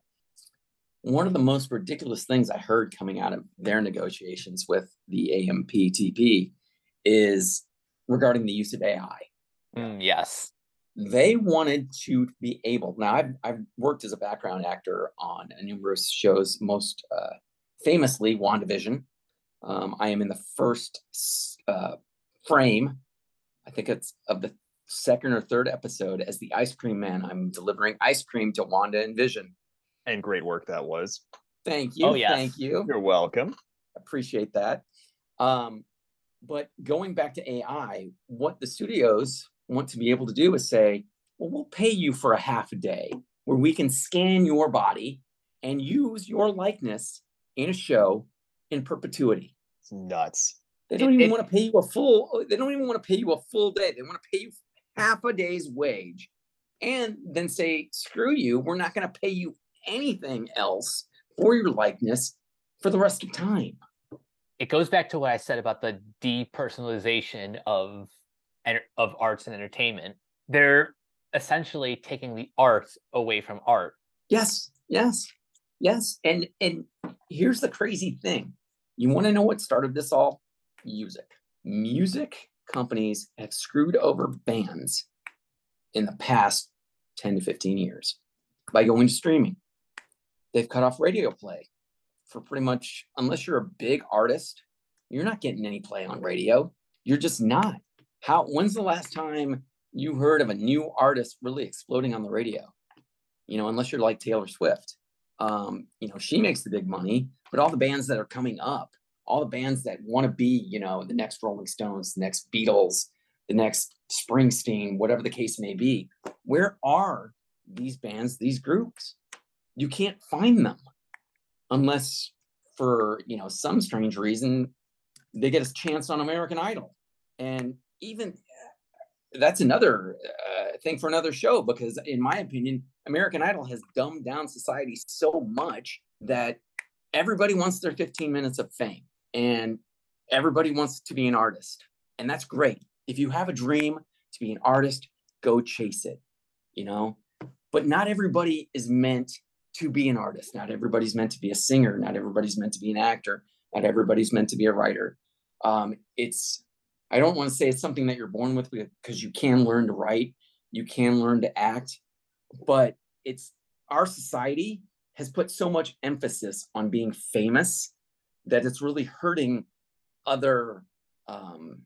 one of the most ridiculous things I heard coming out of their negotiations with the AMPTP is regarding the use of AI. Mm, yes. They wanted to be able. Now, I've, I've worked as a background actor on numerous shows, most uh, famously WandaVision. Um, I am in the first uh, frame, I think it's of the second or third episode as the ice cream man. I'm delivering ice cream to Wanda and Vision. And great work that was. Thank you. Oh, yes. Thank you. You're welcome. Appreciate that. Um, but going back to AI, what the studios want to be able to do is say, well, we'll pay you for a half a day where we can scan your body and use your likeness in a show in perpetuity. It's nuts. They don't it, even it, want to pay you a full, they don't even want to pay you a full day. They want to pay you half a day's wage and then say, screw you, we're not going to pay you anything else for your likeness for the rest of time. It goes back to what I said about the depersonalization of of arts and entertainment. They're essentially taking the art away from art. Yes, yes, yes. And and here's the crazy thing. You want to know what started this all? Music. Music companies have screwed over bands in the past 10 to 15 years by going to streaming. They've cut off radio play for pretty much, unless you're a big artist, you're not getting any play on radio. You're just not. How when's the last time you heard of a new artist really exploding on the radio? You know, unless you're like Taylor Swift. Um, you know, she makes the big money, but all the bands that are coming up, all the bands that want to be, you know, the next Rolling Stones, the next Beatles, the next Springsteen, whatever the case may be, where are these bands, these groups. You can't find them unless for, you know, some strange reason they get a chance on American Idol. And even that's another uh, thing for another show because in my opinion american idol has dumbed down society so much that everybody wants their 15 minutes of fame and everybody wants to be an artist. And that's great. If you have a dream to be an artist go chase it you know? But not everybody is meant to be an artist. Not everybody's meant to be a singer. Not everybody's meant to be an actor. Not everybody's meant to be a writer. Um, it's I don't want to say it's something that you're born with because you can learn to write, you can learn to act, but it's our society has put so much emphasis on being famous that it's really hurting other um,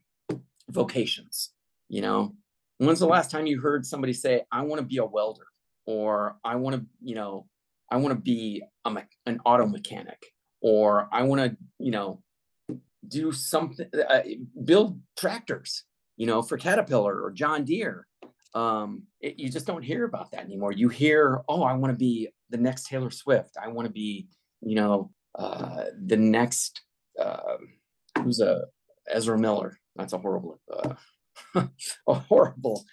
vocations. You know, when's the last time you heard somebody say, "I want to be a welder," or "I want to," you know, "I want to be a me- an auto mechanic," or "I want to," you know, do something, uh, build tractors, you know, for Caterpillar or John Deere. Um, it, you just don't hear about that anymore. You hear, oh, I want to be the next Taylor Swift. I want to be, you know, uh, the next, uh, who's a Ezra Miller. That's a horrible, uh, a horrible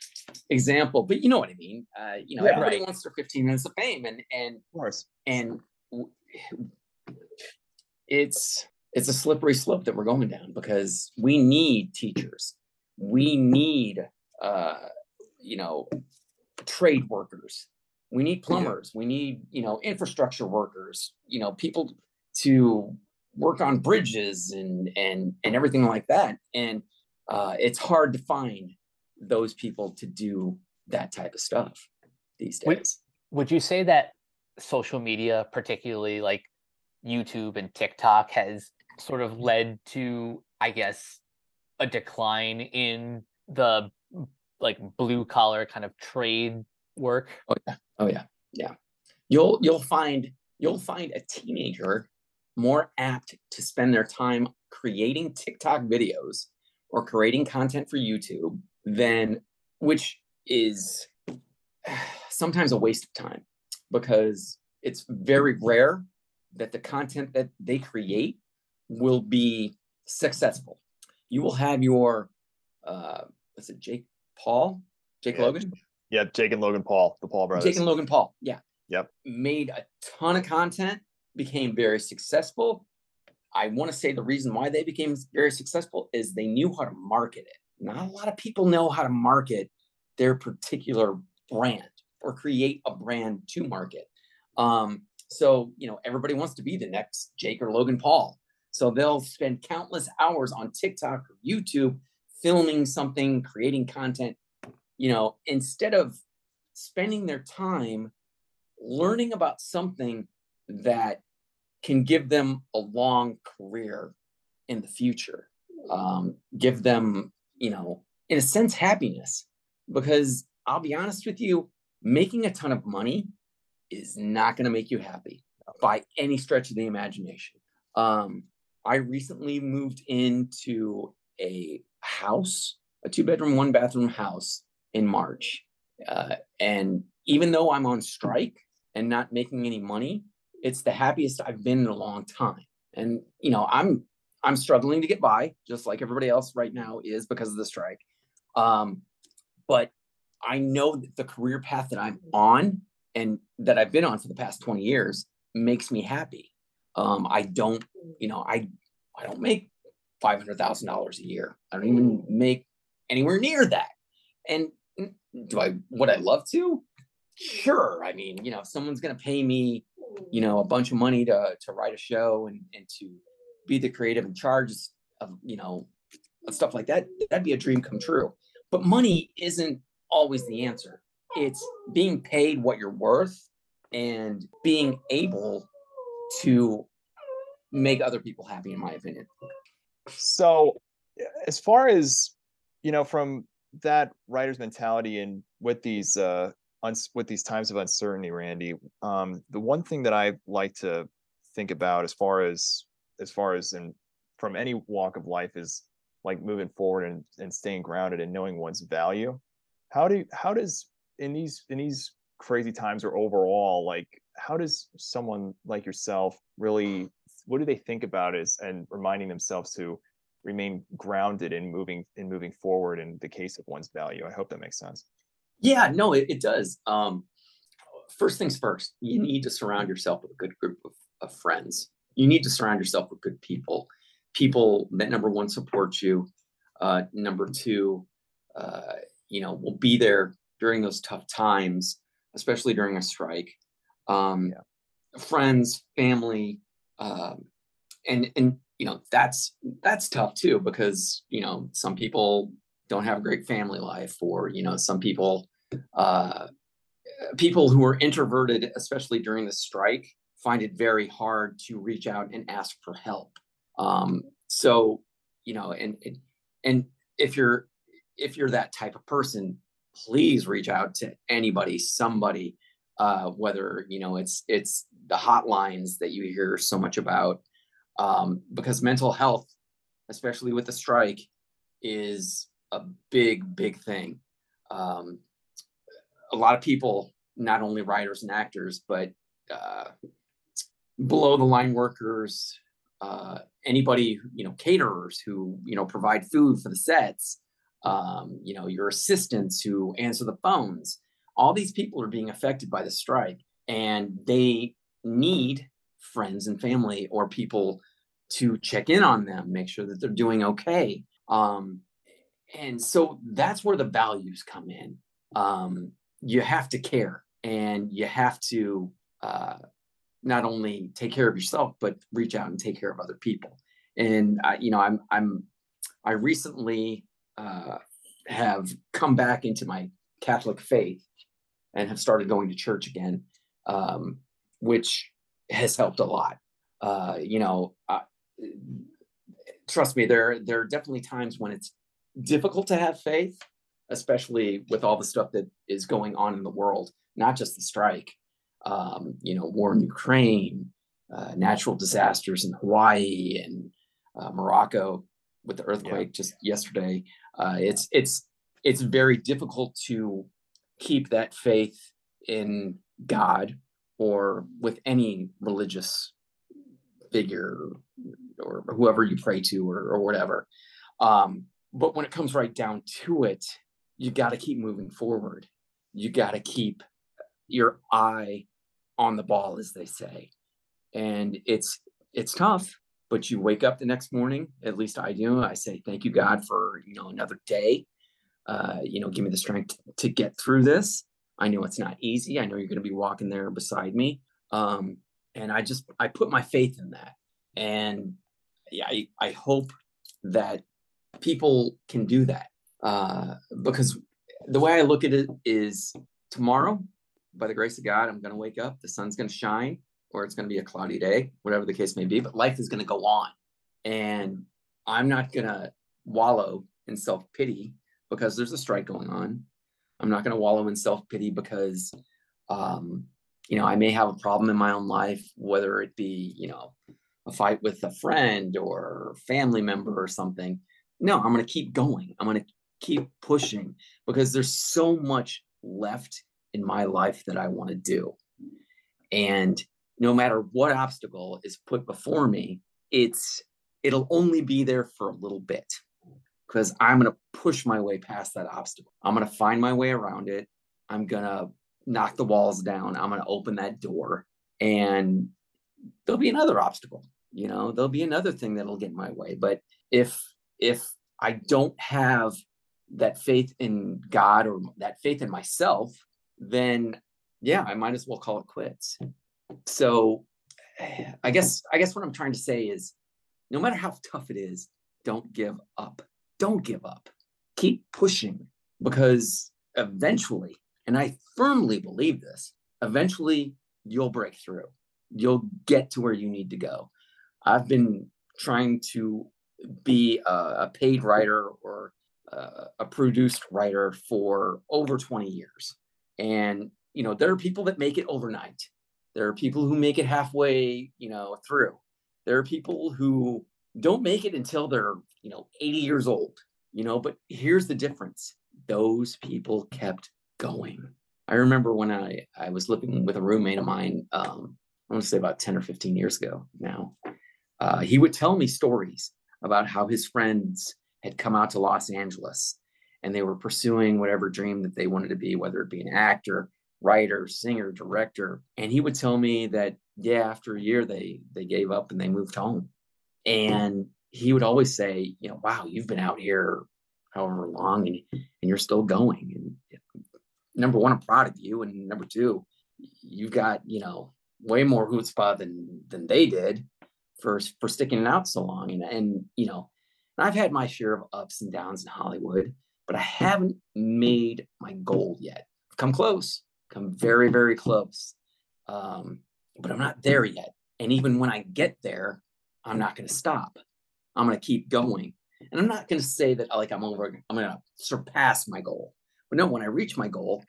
example, but you know what I mean. Uh, you know, yeah, everybody right. wants their 15 minutes of fame, and and of course, and it's it's a slippery slope that we're going down because we need teachers we need uh you know trade workers. We need plumbers. We need you know infrastructure workers you know people to work on bridges and and and everything like that. And uh it's hard to find those people to do that type of stuff these days. would, would you say that social media particularly like youtube and tiktok has sort of led to, I guess, a decline in the like blue collar kind of trade work. Oh yeah. Oh yeah. Yeah. You'll you'll find you'll find a teenager more apt to spend their time creating TikTok videos or creating content for YouTube than which is sometimes a waste of time because it's very rare that the content that they create will be successful. You will have your, uh, what's it, Jake Paul? Jake yeah, Logan? Yeah, Jake and Logan Paul, the Paul brothers. Jake and Logan Paul, yeah. Yep. Made a ton of content, became very successful. I want to say the reason why they became very successful is they knew how to market it. Not a lot of people know how to market their particular brand or create a brand to market. Um, so, you know, everybody wants to be the next Jake or Logan Paul. So they'll spend countless hours on TikTok or YouTube filming something, creating content, you know, instead of spending their time learning about something that can give them a long career in the future, um, give them, you know, in a sense, happiness. Because I'll be honest with you, making a ton of money is not going to make you happy by any stretch of the imagination. Um, I recently moved into a house, a two bedroom, one bathroom house in March. Uh, and even though I'm on strike and not making any money, it's the happiest I've been in a long time. And you know, I'm I'm struggling to get by, just like everybody else right now is because of the strike. Um, but I know that the career path that I'm on and that I've been on for the past 20 years makes me happy. Um, I don't, you know, I I don't make five hundred thousand dollars a year. I don't even make anywhere near that. And do I would I love to? Sure. I mean, you know, if someone's gonna pay me, you know, a bunch of money to to write a show and and to be the creative in charge of, you know, stuff like that, that'd be a dream come true. But money isn't always the answer. It's being paid what you're worth and being able to make other people happy, in my opinion. So, as far as you know, from that writer's mentality and with these uh, uns- with these times of uncertainty, Randy, um, the one thing that I like to think about as far as as far as in from any walk of life is like moving forward and, and staying grounded and knowing one's value. How do how does in these in these crazy times or overall like how does someone like yourself really what do they think about is and reminding themselves to remain grounded in moving in moving forward in the case of one's value. I hope that makes sense. Yeah no it, it does. Um first things first you need to surround yourself with a good group of, of friends. You need to surround yourself with good people people that number one support you uh number two uh you know will be there during those tough times especially during a strike. Um yeah. friends family um and and you know that's that's tough too because you know some people don't have a great family life or you know some people uh people who are introverted especially during the strike find it very hard to reach out and ask for help. Um so you know and and if you're if you're that type of person please reach out to anybody somebody uh whether you know it's it's the hotlines that you hear so much about um, because mental health, especially with the strike, is a big, big thing. Um, a lot of people, not only writers and actors, but uh, below the line workers, uh, anybody, you know, caterers who, you know, provide food for the sets, um, you know, your assistants who answer the phones, all these people are being affected by the strike and they need friends and family or people to check in on them, make sure that they're doing okay. Um, and so that's where the values come in. Um, you have to care and you have to uh, not only take care of yourself, but reach out and take care of other people. And I, you know, I'm, I'm, I recently uh, have come back into my Catholic faith and have started going to church again, um, which has helped a lot. Uh, you know, uh, trust me, there there are definitely times when it's difficult to have faith, especially with all the stuff that is going on in the world, not just the strike. Um, you know, war in Ukraine, uh, natural disasters in Hawaii and uh, Morocco with the earthquake yeah. just yesterday. Uh, it's it's it's very difficult to keep that faith in God or with any religious figure or whoever you pray to or, or whatever. Um, but when it comes right down to it, you got to keep moving forward. You got to keep your eye on the ball, as they say. And it's it's tough, but you wake up the next morning. At least I do. I say thank you, God, for you know another day. Uh, you know, give me the strength to get through this. I know it's not easy. I know you're going to be walking there beside me. Um, and I just I put my faith in that, and yeah, I I hope that people can do that uh, because the way I look at it is tomorrow, by the grace of God, I'm going to wake up, the sun's going to shine, or it's going to be a cloudy day, whatever the case may be, but life is going to go on, and I'm not going to wallow in self pity because there's a strike going on. I'm not going to wallow in self pity because um, you know, I may have a problem in my own life, whether it be, you know, a fight with a friend or family member or something. No, I'm going to keep going. I'm going to keep pushing because there's so much left in my life that I want to do. And no matter what obstacle is put before me, it's it'll only be there for a little bit because I'm going to push my way past that obstacle. I'm going to find my way around it. I'm going to knock the walls down. I'm going to open that door and there'll be another obstacle. You know, there'll be another thing that'll get in my way. But if, if I don't have that faith in God or that faith in myself, then yeah, I might as well call it quits. So I guess, I guess what I'm trying to say is no matter how tough it is, don't give up. Don't give up. Keep pushing because eventually and I firmly believe this, eventually you'll break through. You'll get to where you need to go. I've been trying to be a, a paid writer or uh, a produced writer for over 20 years. And, you know, there are people that make it overnight. There are people who make it halfway, you know, through. There are people who don't make it until they're, you know, 80 years old, you know, but here's the difference. Those people kept going. I remember when I, I was living with a roommate of mine, um, I want to say about 10 or 15 years ago now. Uh, he would tell me stories about how his friends had come out to Los Angeles and they were pursuing whatever dream that they wanted to be, whether it be an actor, writer, singer, director. And he would tell me that, yeah, after a year they they gave up and they moved home. And he would always say, you know, wow, you've been out here however long and, and you're still going. And number one, I'm proud of you. And number two, you've got, you know, way more chutzpah than than they did for for sticking it out so long. And and you know, I've had my share of ups and downs in Hollywood, but I haven't made my goal yet. Come close, come very, very close. Um, but I'm not there yet. And even when I get there, I'm not going to stop. I'm going to keep going. And I'm not going to say that like I'm over, I'm going to surpass my goal. But no, when I reach my goal,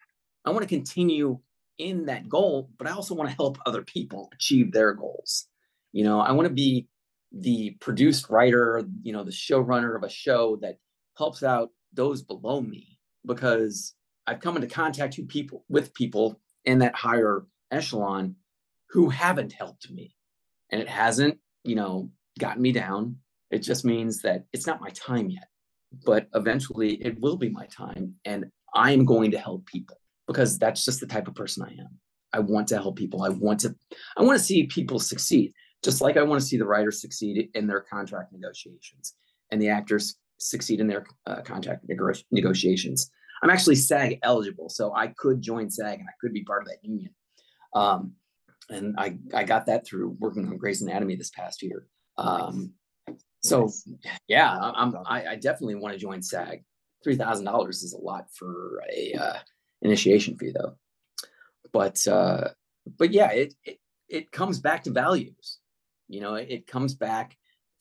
I want to continue in that goal, but I also want to help other people achieve their goals. You know, I want to be the produced writer, you know, the showrunner of a show that helps out those below me because I've come into contact with people with people in that higher echelon who haven't helped me. And it hasn't, you know, gotten me down. It just means that it's not my time yet. But eventually it will be my time. And I'm going to help people because that's just the type of person I am. I want to help people. I want to I want to see people succeed. Just like I want to see the writers succeed in their contract negotiations and the actors succeed in their uh, contract negotiations. I'm actually SAG eligible, so I could join SAG and I could be part of that union. Um, and I, I got that through working on Grey's Anatomy this past year. Um, so yeah, I'm, I, I definitely want to join SAG. Three thousand dollars is a lot for a uh, initiation fee, though. But uh, but yeah, it, it it comes back to values. You know, it, it comes back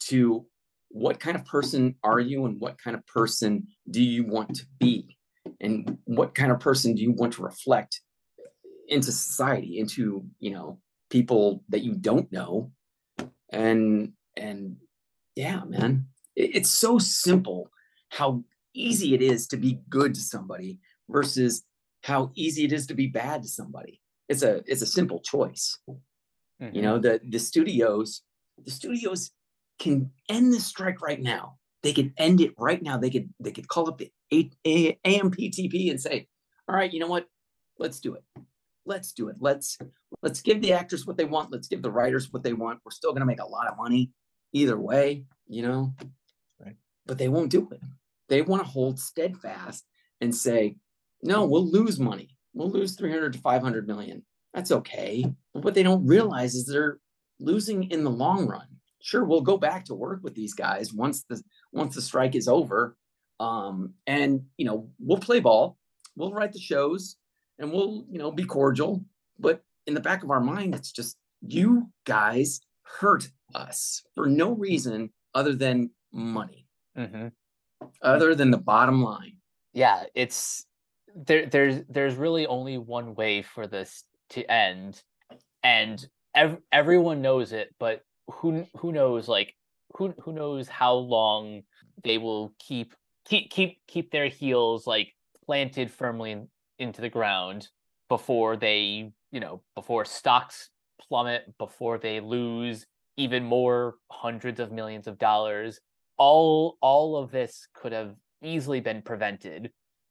to what kind of person are you, and what kind of person do you want to be, and what kind of person do you want to reflect into society, into you know people that you don't know, and and yeah, man, it, it's so simple how easy it is to be good to somebody versus how easy it is to be bad to somebody. It's a it's a simple choice. Mm-hmm. You know, the the studios the studios can end the strike right now. They could end it right now. They could they could call up the A- A- AMPTP and say, "All right, you know what? Let's do it. Let's do it. Let's let's give the actors what they want. Let's give the writers what they want. We're still going to make a lot of money either way, you know." Right. But they won't do it. They want to hold steadfast and say, "No, we'll lose money. We'll lose 300 to 500 million. That's okay." But what they don't realize is they're losing in the long run sure we'll go back to work with these guys once the once the strike is over um, and you know we'll play ball we'll write the shows and we'll you know be cordial but in the back of our mind it's just you guys hurt us for no reason other than money. Mm-hmm. other than the bottom line. Yeah it's there there's there's really only one way for this to end. And ev- everyone knows it but who who knows like who who knows how long they will keep keep keep keep their heels like planted firmly in, into the ground before they you know before stocks plummet before they lose even more hundreds of millions of dollars all all of this could have easily been prevented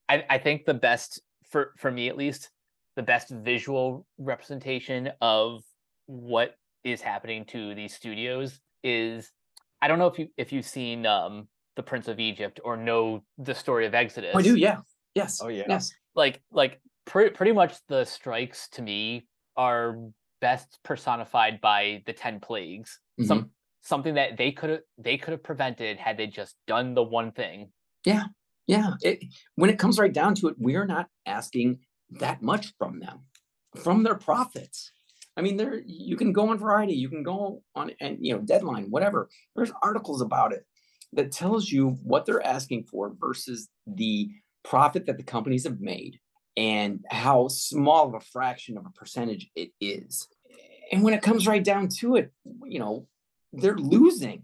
i i think the best for for me at least the best visual representation of what is happening to these studios is I don't know if you if you've seen um the Prince of Egypt or know the story of Exodus. Oh, I do, yeah. Yes. Oh yeah. Yes. Like like pre- pretty much the strikes to me are best personified by the 10 plagues. Mm-hmm. Some something that they could have they could have prevented had they just done the one thing. Yeah. Yeah. It, when it comes right down to it, we're not asking that much from them, from their profits. I mean, there you can go on Variety, you can go on and you know Deadline, whatever. There's articles about it that tells you what they're asking for versus the profit that the companies have made and how small of a fraction of a percentage it is. And when it comes right down to it, you know, they're losing.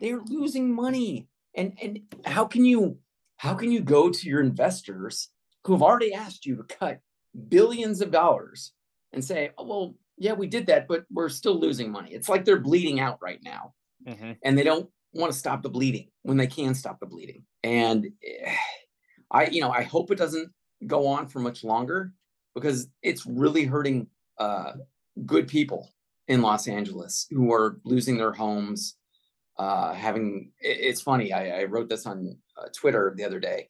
They're losing money. And and how can you how can you go to your investors who have already asked you to cut billions of dollars and say, oh, well, yeah, we did that, but we're still losing money. It's like they're bleeding out right now. Mm-hmm. And they don't want to stop the bleeding when they can stop the bleeding. And eh, I, you know, I hope it doesn't go on for much longer because it's really hurting uh, good people in Los Angeles who are losing their homes. Uh, having it's funny, I, I wrote this on uh, Twitter the other day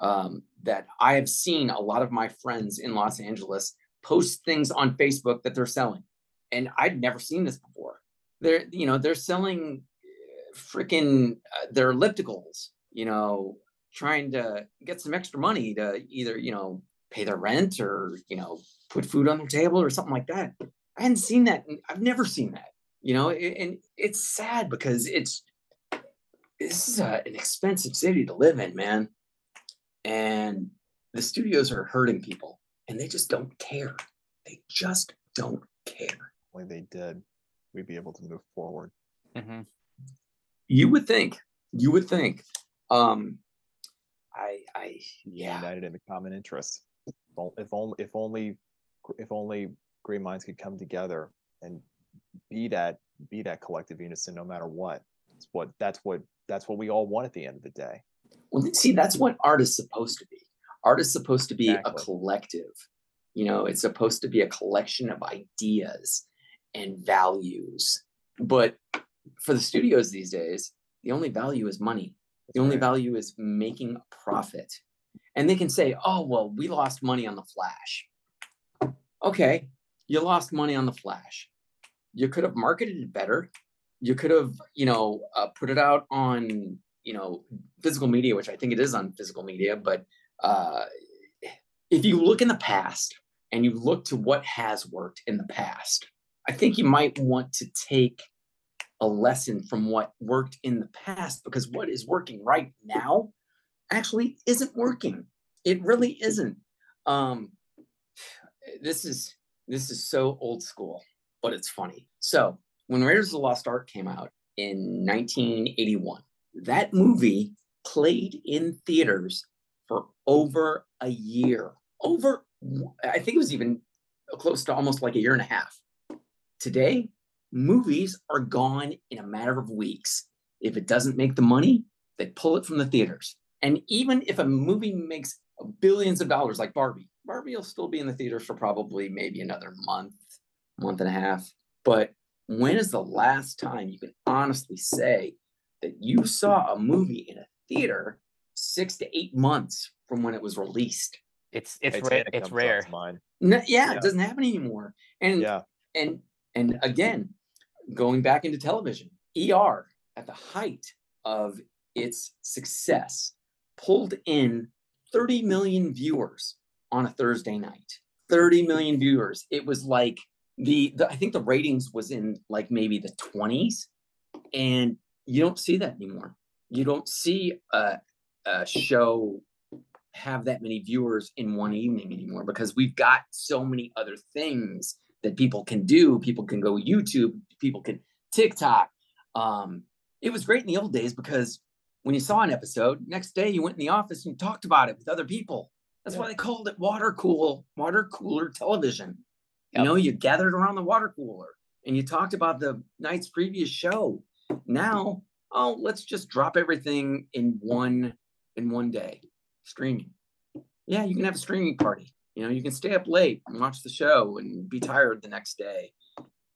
um, that I have seen a lot of my friends in Los Angeles post things on Facebook that they're selling, and I'd never seen this before. They're you know they're selling uh, freaking uh, their ellipticals, you know, trying to get some extra money to either you know pay their rent or you know put food on their table or something like that. I hadn't seen that. I've never seen that. You know, and it's sad because it's this is a, an expensive city to live in, man. And the studios are hurting people, and they just don't care. They just don't care. When they did, we'd be able to move forward. Mm-hmm. You would think. You would think. Um, I, I, yeah. United in the common interest. If only, if only, if only great minds could come together and be that, be that collective unison, no matter what. It's what that's what that's what we all want at the end of the day. Well, see, that's what art is supposed to be. Art is supposed to be exactly. a collective. You know, it's supposed to be a collection of ideas and values. But for the studios these days, the only value is money. The only value is making a profit. And they can say, oh, well, we lost money on the flash. Okay, you lost money on the flash. You could have marketed it better. You could have, you know, uh, put it out on, you know, physical media, which I think it is on physical media. But uh, if you look in the past and you look to what has worked in the past, I think you might want to take a lesson from what worked in the past because what is working right now actually isn't working. It really isn't. Um, this is this is so old school, but it's funny. So when Raiders of the Lost Ark came out in 1981, that movie played in theaters for over a year. Over, I think it was even close to almost like a year and a half. Today, movies are gone in a matter of weeks. If it doesn't make the money, they pull it from the theaters. And even if a movie makes billions of dollars like Barbie, Barbie will still be in the theaters for probably maybe another month, month and a half. But when is the last time you can honestly say that you saw a movie in a theater six to eight months from when it was released? It's it's rare. It's rare. No, yeah, yeah, it doesn't happen anymore. And yeah. and and again, going back into television, ER at the height of its success pulled in 30 million viewers on a Thursday night. 30 million viewers. It was like the, the I think the ratings was in like maybe the 20s and you don't see that anymore. You don't see a, a show have that many viewers in one evening anymore because we've got so many other things that people can do. People can go YouTube, people can TikTok. Um, it was great in the old days because when you saw an episode, next day you went in the office and you talked about it with other people. That's yeah. why they called it water cool, water cooler television. Yep. You know, you gathered around the water cooler and you talked about the night's previous show. Now, oh, let's just drop everything in one in one day, streaming. Yeah, you can have a streaming party. You know, you can stay up late and watch the show and be tired the next day.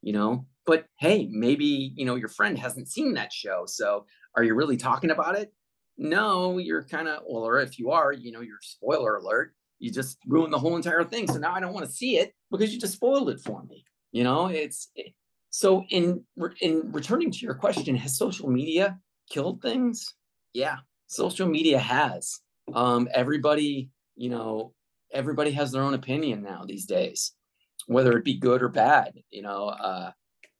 You know, but hey, maybe you know your friend hasn't seen that show, so are you really talking about it? No, you're kind of, well, or if you are, you know, you're spoiler alert. You just ruined the whole entire thing. So now I don't want to see it because you just spoiled it for me. You know, it's it, so in in returning to your question, has social media killed things? Yeah, social media has. Um, everybody, you know, everybody has their own opinion now these days, whether it be good or bad. You know, uh,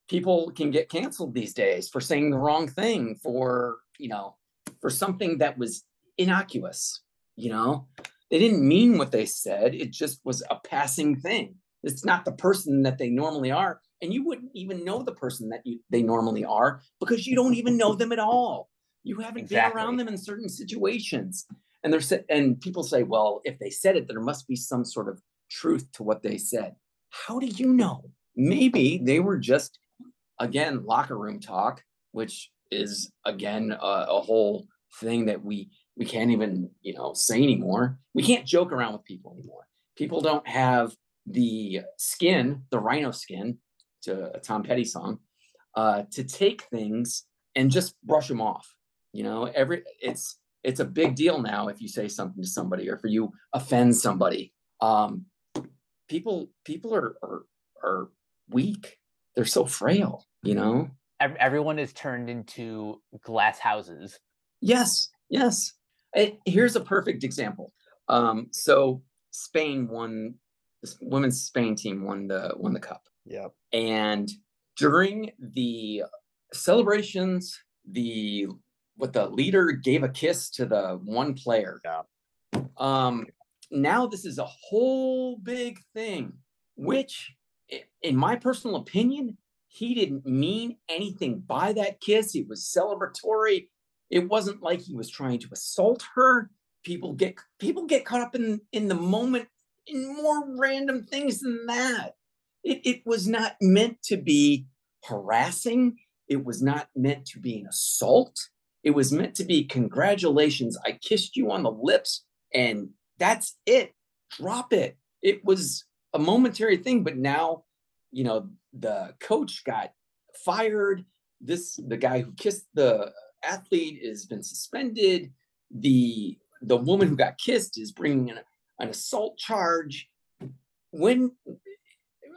people can get canceled these days for saying the wrong thing for you know for something that was innocuous you know they didn't mean what they said it just was a passing thing it's not the person that they normally are and you wouldn't even know the person that you, they normally are because you don't even know them at all you haven't exactly. been around them in certain situations and they're and people say well if they said it there must be some sort of truth to what they said. How do you know? Maybe they were just, again, locker room talk, which is again a, a whole thing that we we can't even you know say anymore. We can't joke around with people anymore. People don't have the skin, the rhino skin, to a Tom Petty song, uh, to take things and just brush them off. You know, every it's it's a big deal now if you say something to somebody or if you offend somebody. Um, people people are, are are weak. They're so frail. You know, everyone is turned into glass houses. Yes, yes. It, here's a perfect example. Um, so Spain won. The women's Spain team won the won the cup. Yeah. And during the celebrations, the what the leader gave a kiss to the one player. Yeah. Um, now this is a whole big thing, which, in my personal opinion, he didn't mean anything by that kiss. It was celebratory. It wasn't like he was trying to assault her. People get people get caught up in in the moment in more random things than that. It, it was not meant to be harassing. It was not meant to be an assault. It was meant to be congratulations. I kissed you on the lips, and that's it. Drop it. It was a momentary thing, but now, you know, the coach got fired. This the guy who kissed the athlete has been suspended. The the woman who got kissed is bringing an, an assault charge. When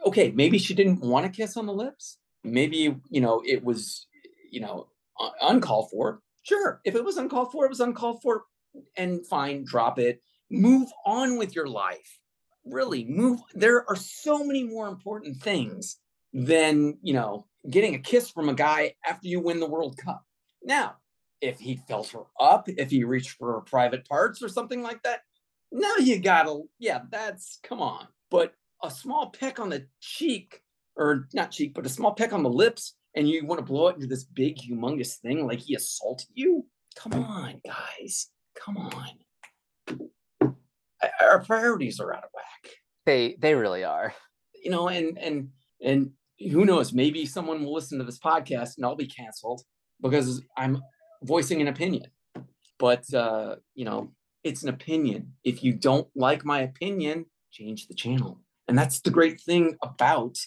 okay, maybe she didn't want to kiss on the lips. Maybe, you know, it was, you know, uncalled for. Sure. If it was uncalled for, it was uncalled for and fine, drop it. Move on with your life. Really move. There are so many more important things than, you know, getting a kiss from a guy after you win the World Cup. Now, if he felt her up, if he reached for her private parts or something like that, now you gotta, yeah, that's come on. But a small peck on the cheek, or not cheek, but a small peck on the lips, and you want to blow it into this big, humongous thing like he assaulted you? Come on, guys. Come on. Our priorities are out of whack. They they really are. You know, and and and who knows? Maybe someone will listen to this podcast and I'll be canceled because I'm voicing an opinion. But uh, you know, it's an opinion. If you don't like my opinion, change the channel. And that's the great thing about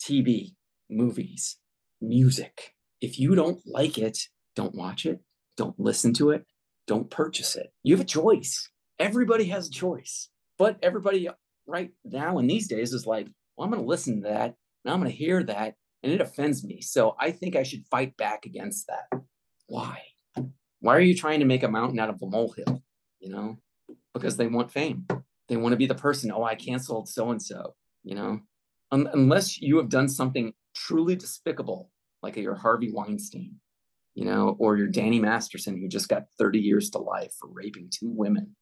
TV, movies, music. If you don't like it, don't watch it, don't listen to it, don't purchase it. You have a choice. Everybody has a choice. But everybody right now in these days is like, well, I'm going to listen to that and I'm going to hear that and it offends me. So I think I should fight back against that. Why? Why are you trying to make a mountain out of a molehill? You know, because they want fame. They want to be the person, oh, I canceled so and so, you know, Un- unless you have done something truly despicable, like your Harvey Weinstein, you know, or your Danny Masterson, who just got 30 years to life for raping two women.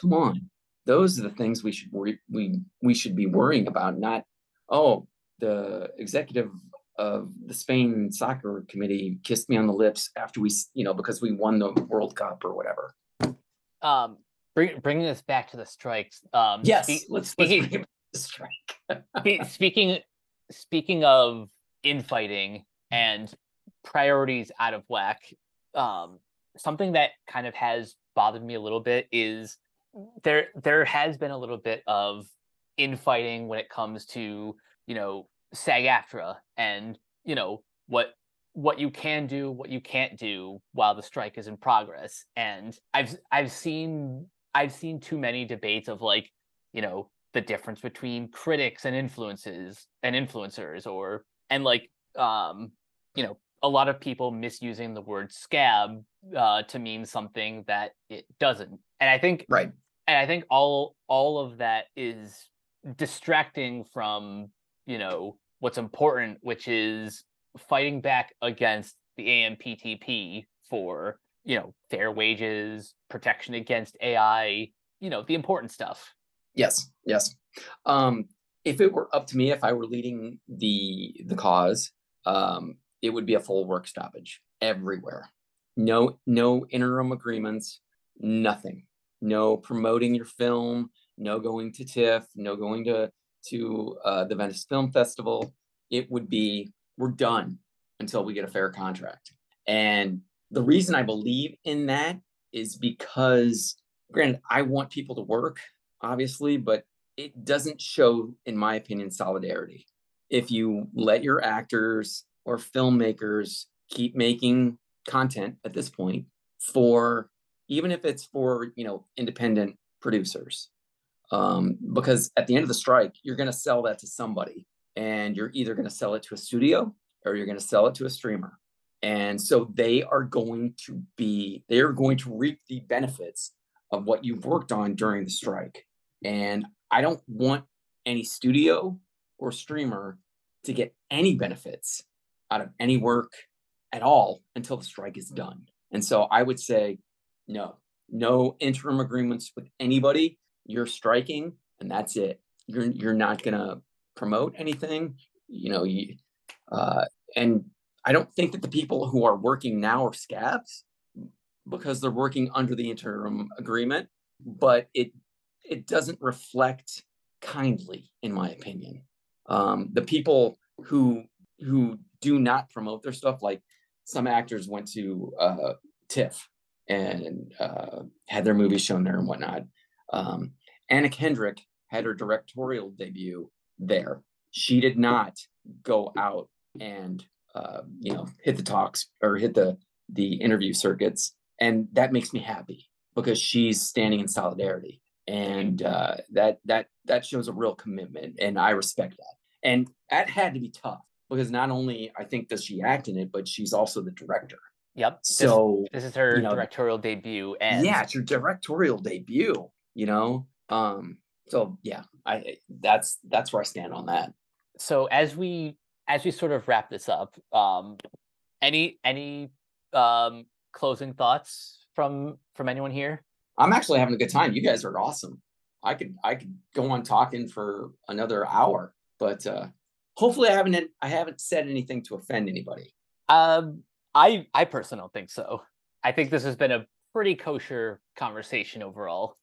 Come on. Those are the things we should worry, we we should be worrying about, not, oh, the executive of the Spain soccer committee kissed me on the lips after we, you know, because we won the World Cup or whatever. Um, bring, bringing this back to the strikes. Um, yes, spe- let's, speaking, let's strike. speaking speaking of infighting and priorities out of whack, um, something that kind of has bothered me a little bit is there there has been a little bit of infighting when it comes to you know SAG-AFTRA and you know what what you can do, what you can't do while the strike is in progress. And I've I've seen I've seen too many debates of like, you know, the difference between critics and influences and influencers or and like um, you know, a lot of people misusing the word scab uh, to mean something that it doesn't. And I think right. And I think all all of that is distracting from, you know, what's important, which is fighting back against the AMPTP for you know fair wages protection against ai you know the important stuff yes yes um if it were up to me if i were leading the the cause um it would be a full work stoppage everywhere no no interim agreements nothing no promoting your film no going to TIFF, no going to to uh, the Venice Film Festival. It would be we're done until we get a fair contract. And the reason I believe in that is because, granted, I want people to work, obviously, but it doesn't show, in my opinion, solidarity. If you let your actors or filmmakers keep making content at this point for even if it's for you know independent producers. Um, because at the end of the strike you're going to sell that to somebody and you're either going to sell it to a studio or you're going to sell it to a streamer. And so they are going to be they are going to reap the benefits of what you've worked on during the strike. And i don't want any studio or streamer to get any benefits out of any work at all until the strike is done. And so i would say no no interim agreements with anybody. You're striking and that's it. You're you're not going to promote anything you know you uh, and I don't think that the people who are working now are scabs because they're working under the interim agreement, but it it doesn't reflect kindly, in my opinion. Um, the people who who do not promote their stuff, like some actors went to uh, TIFF and uh, had their movies shown there and whatnot. Um, Anna Kendrick had her directorial debut there. She did not go out and uh, you know hit the talks or hit the the interview circuits and that makes me happy because she's standing in solidarity and uh, that that that shows a real commitment and i respect that and that had to be tough because not only i think does she act in it but she's also the director yep so this, this is her you know, directorial debut and yeah it's her directorial debut you know um so yeah i that's that's where i stand on that so as we as we sort of wrap this up, um, any any um, closing thoughts from from anyone here? I'm actually having a good time. You guys are awesome. I could I could go on talking for another hour, but uh, hopefully I haven't I haven't said anything to offend anybody. Um, I I personally don't think so. I think this has been a pretty kosher conversation overall.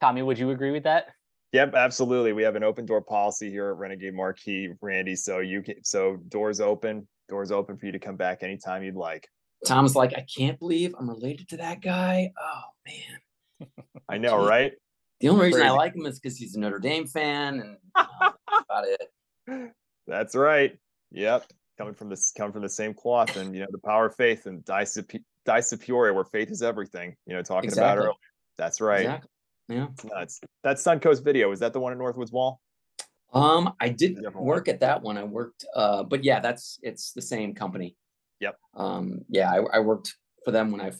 Tommy, would you agree with that? Yep, absolutely. We have an open door policy here at Renegade Marquee, Randy. So you can so doors open, doors open for you to come back anytime you'd like. Tom's like, I can't believe I'm related to that guy. Oh man. I know, right? The only reason Crazy. I like him is because he's a Notre Dame fan and uh, about it. That's right. Yep. Coming from this coming from the same cloth and you know the power of faith and Die Superior, where faith is everything, you know, talking exactly. about earlier. That's right. Exactly. Yeah. Nuts. That Suncoast video, is that the one at Northwoods Mall? Um, I didn't work at that one. I worked, uh, but yeah, that's it's the same company. Yep. Um, yeah, I, I worked for them when I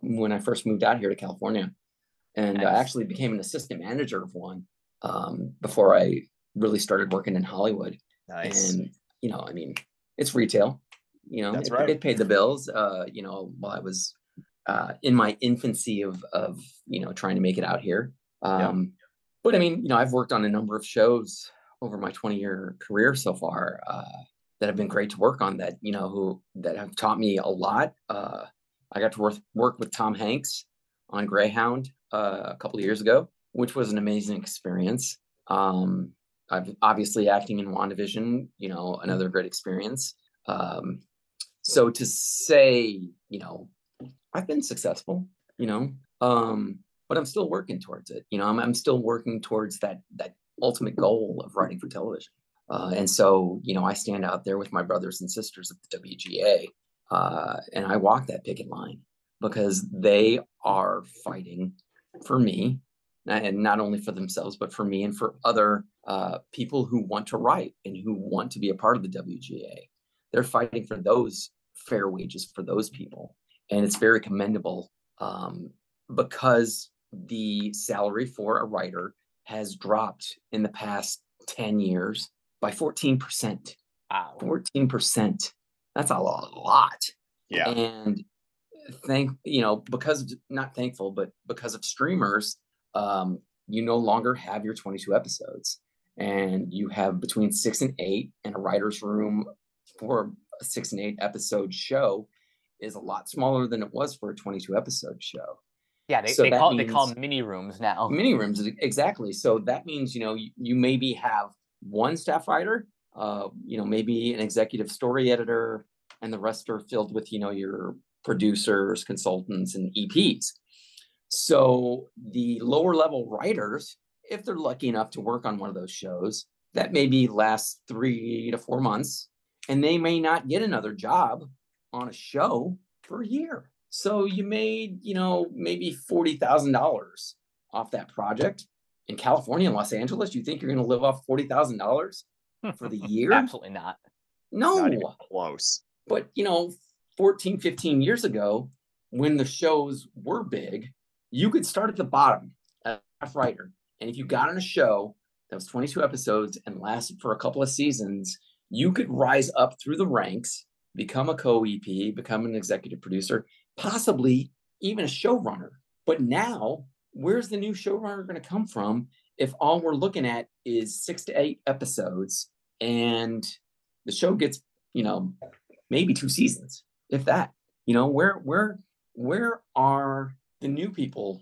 when I first moved out here to California, and nice. I actually became an assistant manager of one um, before I really started working in Hollywood. Nice. And you know, I mean, it's retail. You know, That's it, right. it paid the bills. Uh, you know, while I was uh, in my infancy of of you know trying to make it out here. Um, yeah. But I mean, you know, I've worked on a number of shows over my 20 year career so far uh, that have been great to work on. That you know who that have taught me a lot. Uh, I got to work work with Tom Hanks on Greyhound uh, a couple of years ago, which was an amazing experience. Um, I've obviously acting in WandaVision, you know, another great experience. Um, so to say, you know, I've been successful, you know, um, but I'm still working towards it. You know, I'm, I'm still working towards that that ultimate goal of writing for television. Uh, and so, you know, I stand out there with my brothers and sisters of the WGA, uh, and I walk that picket line because they are fighting for me, and not only for themselves, but for me and for other uh, people who want to write and who want to be a part of the WGA. They're fighting for those fair wages for those people and it's very commendable um, because the salary for a writer has dropped in the past 10 years by 14%. Wow. 14%. That's a lot. Yeah. And thank, you know, because of, not thankful, but because of streamers, um, you no longer have your 22 episodes and you have between six and eight and a writer's room for a six and eight episode show is a lot smaller than it was for a 22 episode show. Yeah, they, so they call they call mini rooms now. Mini rooms, exactly. So that means you know you, you maybe have one staff writer, uh, you know, maybe an executive story editor, and the rest are filled with you know your producers, consultants, and EPs. So the lower level writers, if they're lucky enough to work on one of those shows, that maybe lasts three to four months, and they may not get another job on a show for a year. So you made, you know, maybe forty thousand dollars off that project in California and Los Angeles. You think you're going to live off forty thousand dollars for the year? Absolutely not. No, not close. But you know, 14, 15 years ago, when the shows were big, you could start at the bottom as a writer. And if you got on a show that was 22 episodes and lasted for a couple of seasons, you could rise up through the ranks, become a co-EP, become an executive producer, possibly even a showrunner. But now, where's the new showrunner going to come from if all we're looking at is six to eight episodes and the show gets, you know, maybe two seasons, if that? You know, where where where are the new people?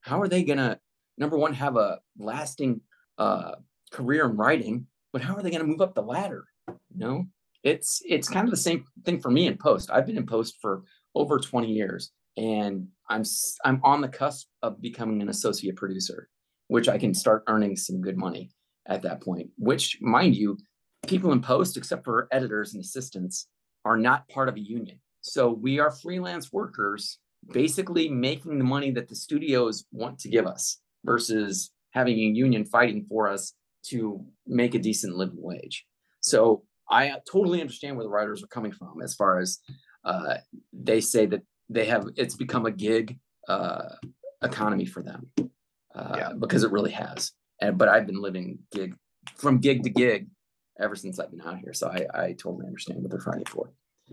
How are they gonna number one have a lasting uh, career in writing, but how are they gonna move up the ladder? You know, it's it's kind of the same thing for me in post. I've been in post for over 20 years, and I'm I'm on the cusp of becoming an associate producer, which I can start earning some good money at that point. Which, mind you, people in post, except for editors and assistants, are not part of a union. So we are freelance workers, basically making the money that the studios want to give us versus having a union fighting for us to make a decent living wage. So I totally understand where the writers are coming from as far as uh, they say that they have it's become a gig uh, economy for them uh, yeah. because it really has. And but I've been living gig from gig to gig ever since I've been out here. So I, I totally understand what they're fighting for.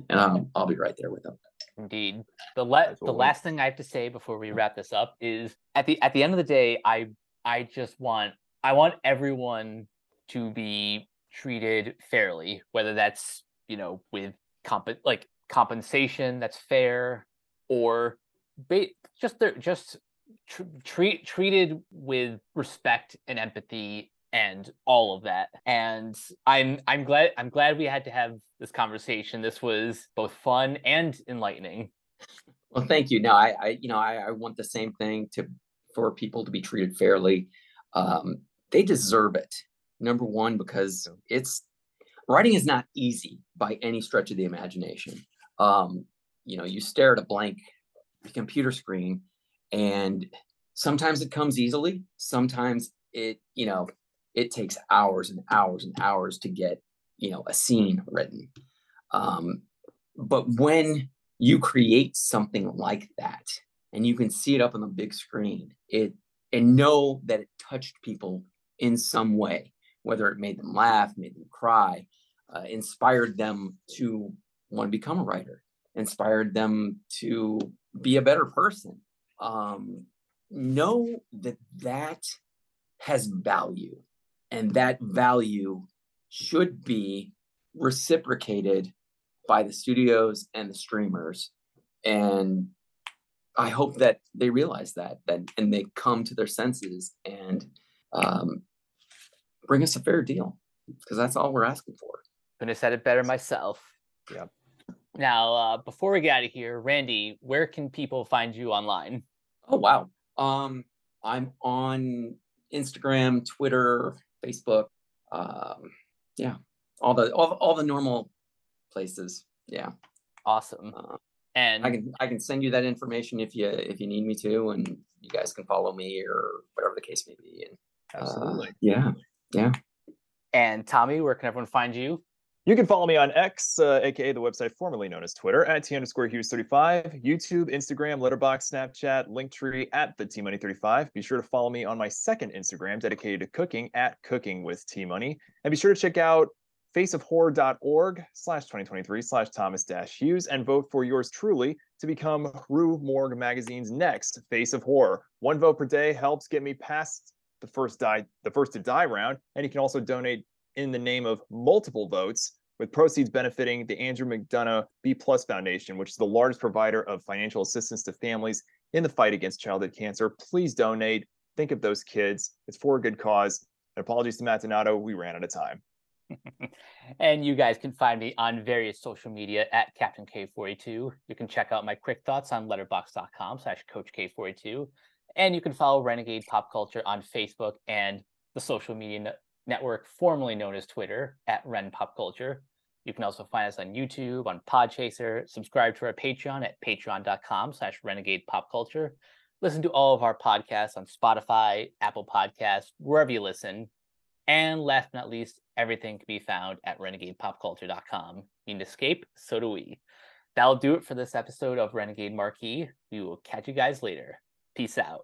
And um, I'll be right there with them. Indeed. The le- the last thing I have to say before we wrap this up is at the at the end of the day, I I just want I want everyone to be treated fairly, whether that's you know with comp like compensation that's fair or ba- just just tr- treat treated with respect and empathy and all of that. And I'm I'm glad I'm glad we had to have this conversation. This was both fun and enlightening. Well, thank you. No, I, I you know I, I want the same thing to for people to be treated fairly. Um, they deserve it. Number one, because it's writing is not easy by any stretch of the imagination. Um, you know, you stare at a blank computer screen, and sometimes it comes easily. Sometimes it, you know, it takes hours and hours and hours to get you know a scene written. Um, but when you create something like that and you can see it up on the big screen it and know that it touched people in some way whether it made them laugh made them cry uh, inspired them to want to become a writer inspired them to be a better person um, know that that has value and that value should be reciprocated by the studios and the streamers. And i hope that they realize that that and they come to their senses and um, bring us a fair deal because that's all we're asking for. Couldn't have said it better myself. Yep. Now uh, before we get out of here randy where can people find you online? Oh wow. Um, i'm on instagram twitter Facebook. Um, yeah, all the all, all the normal places. Yeah. Awesome. Uh, and I can I can send you that information if you if you need me to, and you guys can follow me or whatever the case may be. And absolutely, uh, yeah, yeah. And Tommy, where can everyone find you? You can follow me on X, uh, aka the website formerly known as Twitter, at T underscore Hughes 35, YouTube, Instagram, Letterboxd, Snapchat, Linktree at the T Money 35. Be sure to follow me on my second Instagram dedicated to cooking at Cooking with T Money. And be sure to check out faceofhorror.org slash 2023 slash Thomas dash Hughes and vote for yours truly to become Rue Morgue Magazine's next Face of Horror. One vote per day helps get me past the first die, the first to die round, and you can also donate in the name of multiple votes, with proceeds benefiting the Andrew McDonough B Plus Foundation, which is the largest provider of financial assistance to families in the fight against childhood cancer. Please donate. Think of those kids. It's for a good cause. And apologies to Matt Donato, we ran out of time. and you guys can find me on various social media at Captain K42. You can check out my quick thoughts on letterboxd.com slash Coach K42. And you can follow Renegade Pop Culture on Facebook and the social media network formerly known as Twitter at Ren Pop Culture. You can also find us on YouTube, on Podchaser, subscribe to our Patreon at patreon.com slash renegade pop culture. Listen to all of our podcasts on Spotify, Apple Podcasts, wherever you listen. And last but not least, everything can be found at renegadepopculture.com. You need escape, so do we. That'll do it for this episode of Renegade Marquee. We will catch you guys later. Peace out.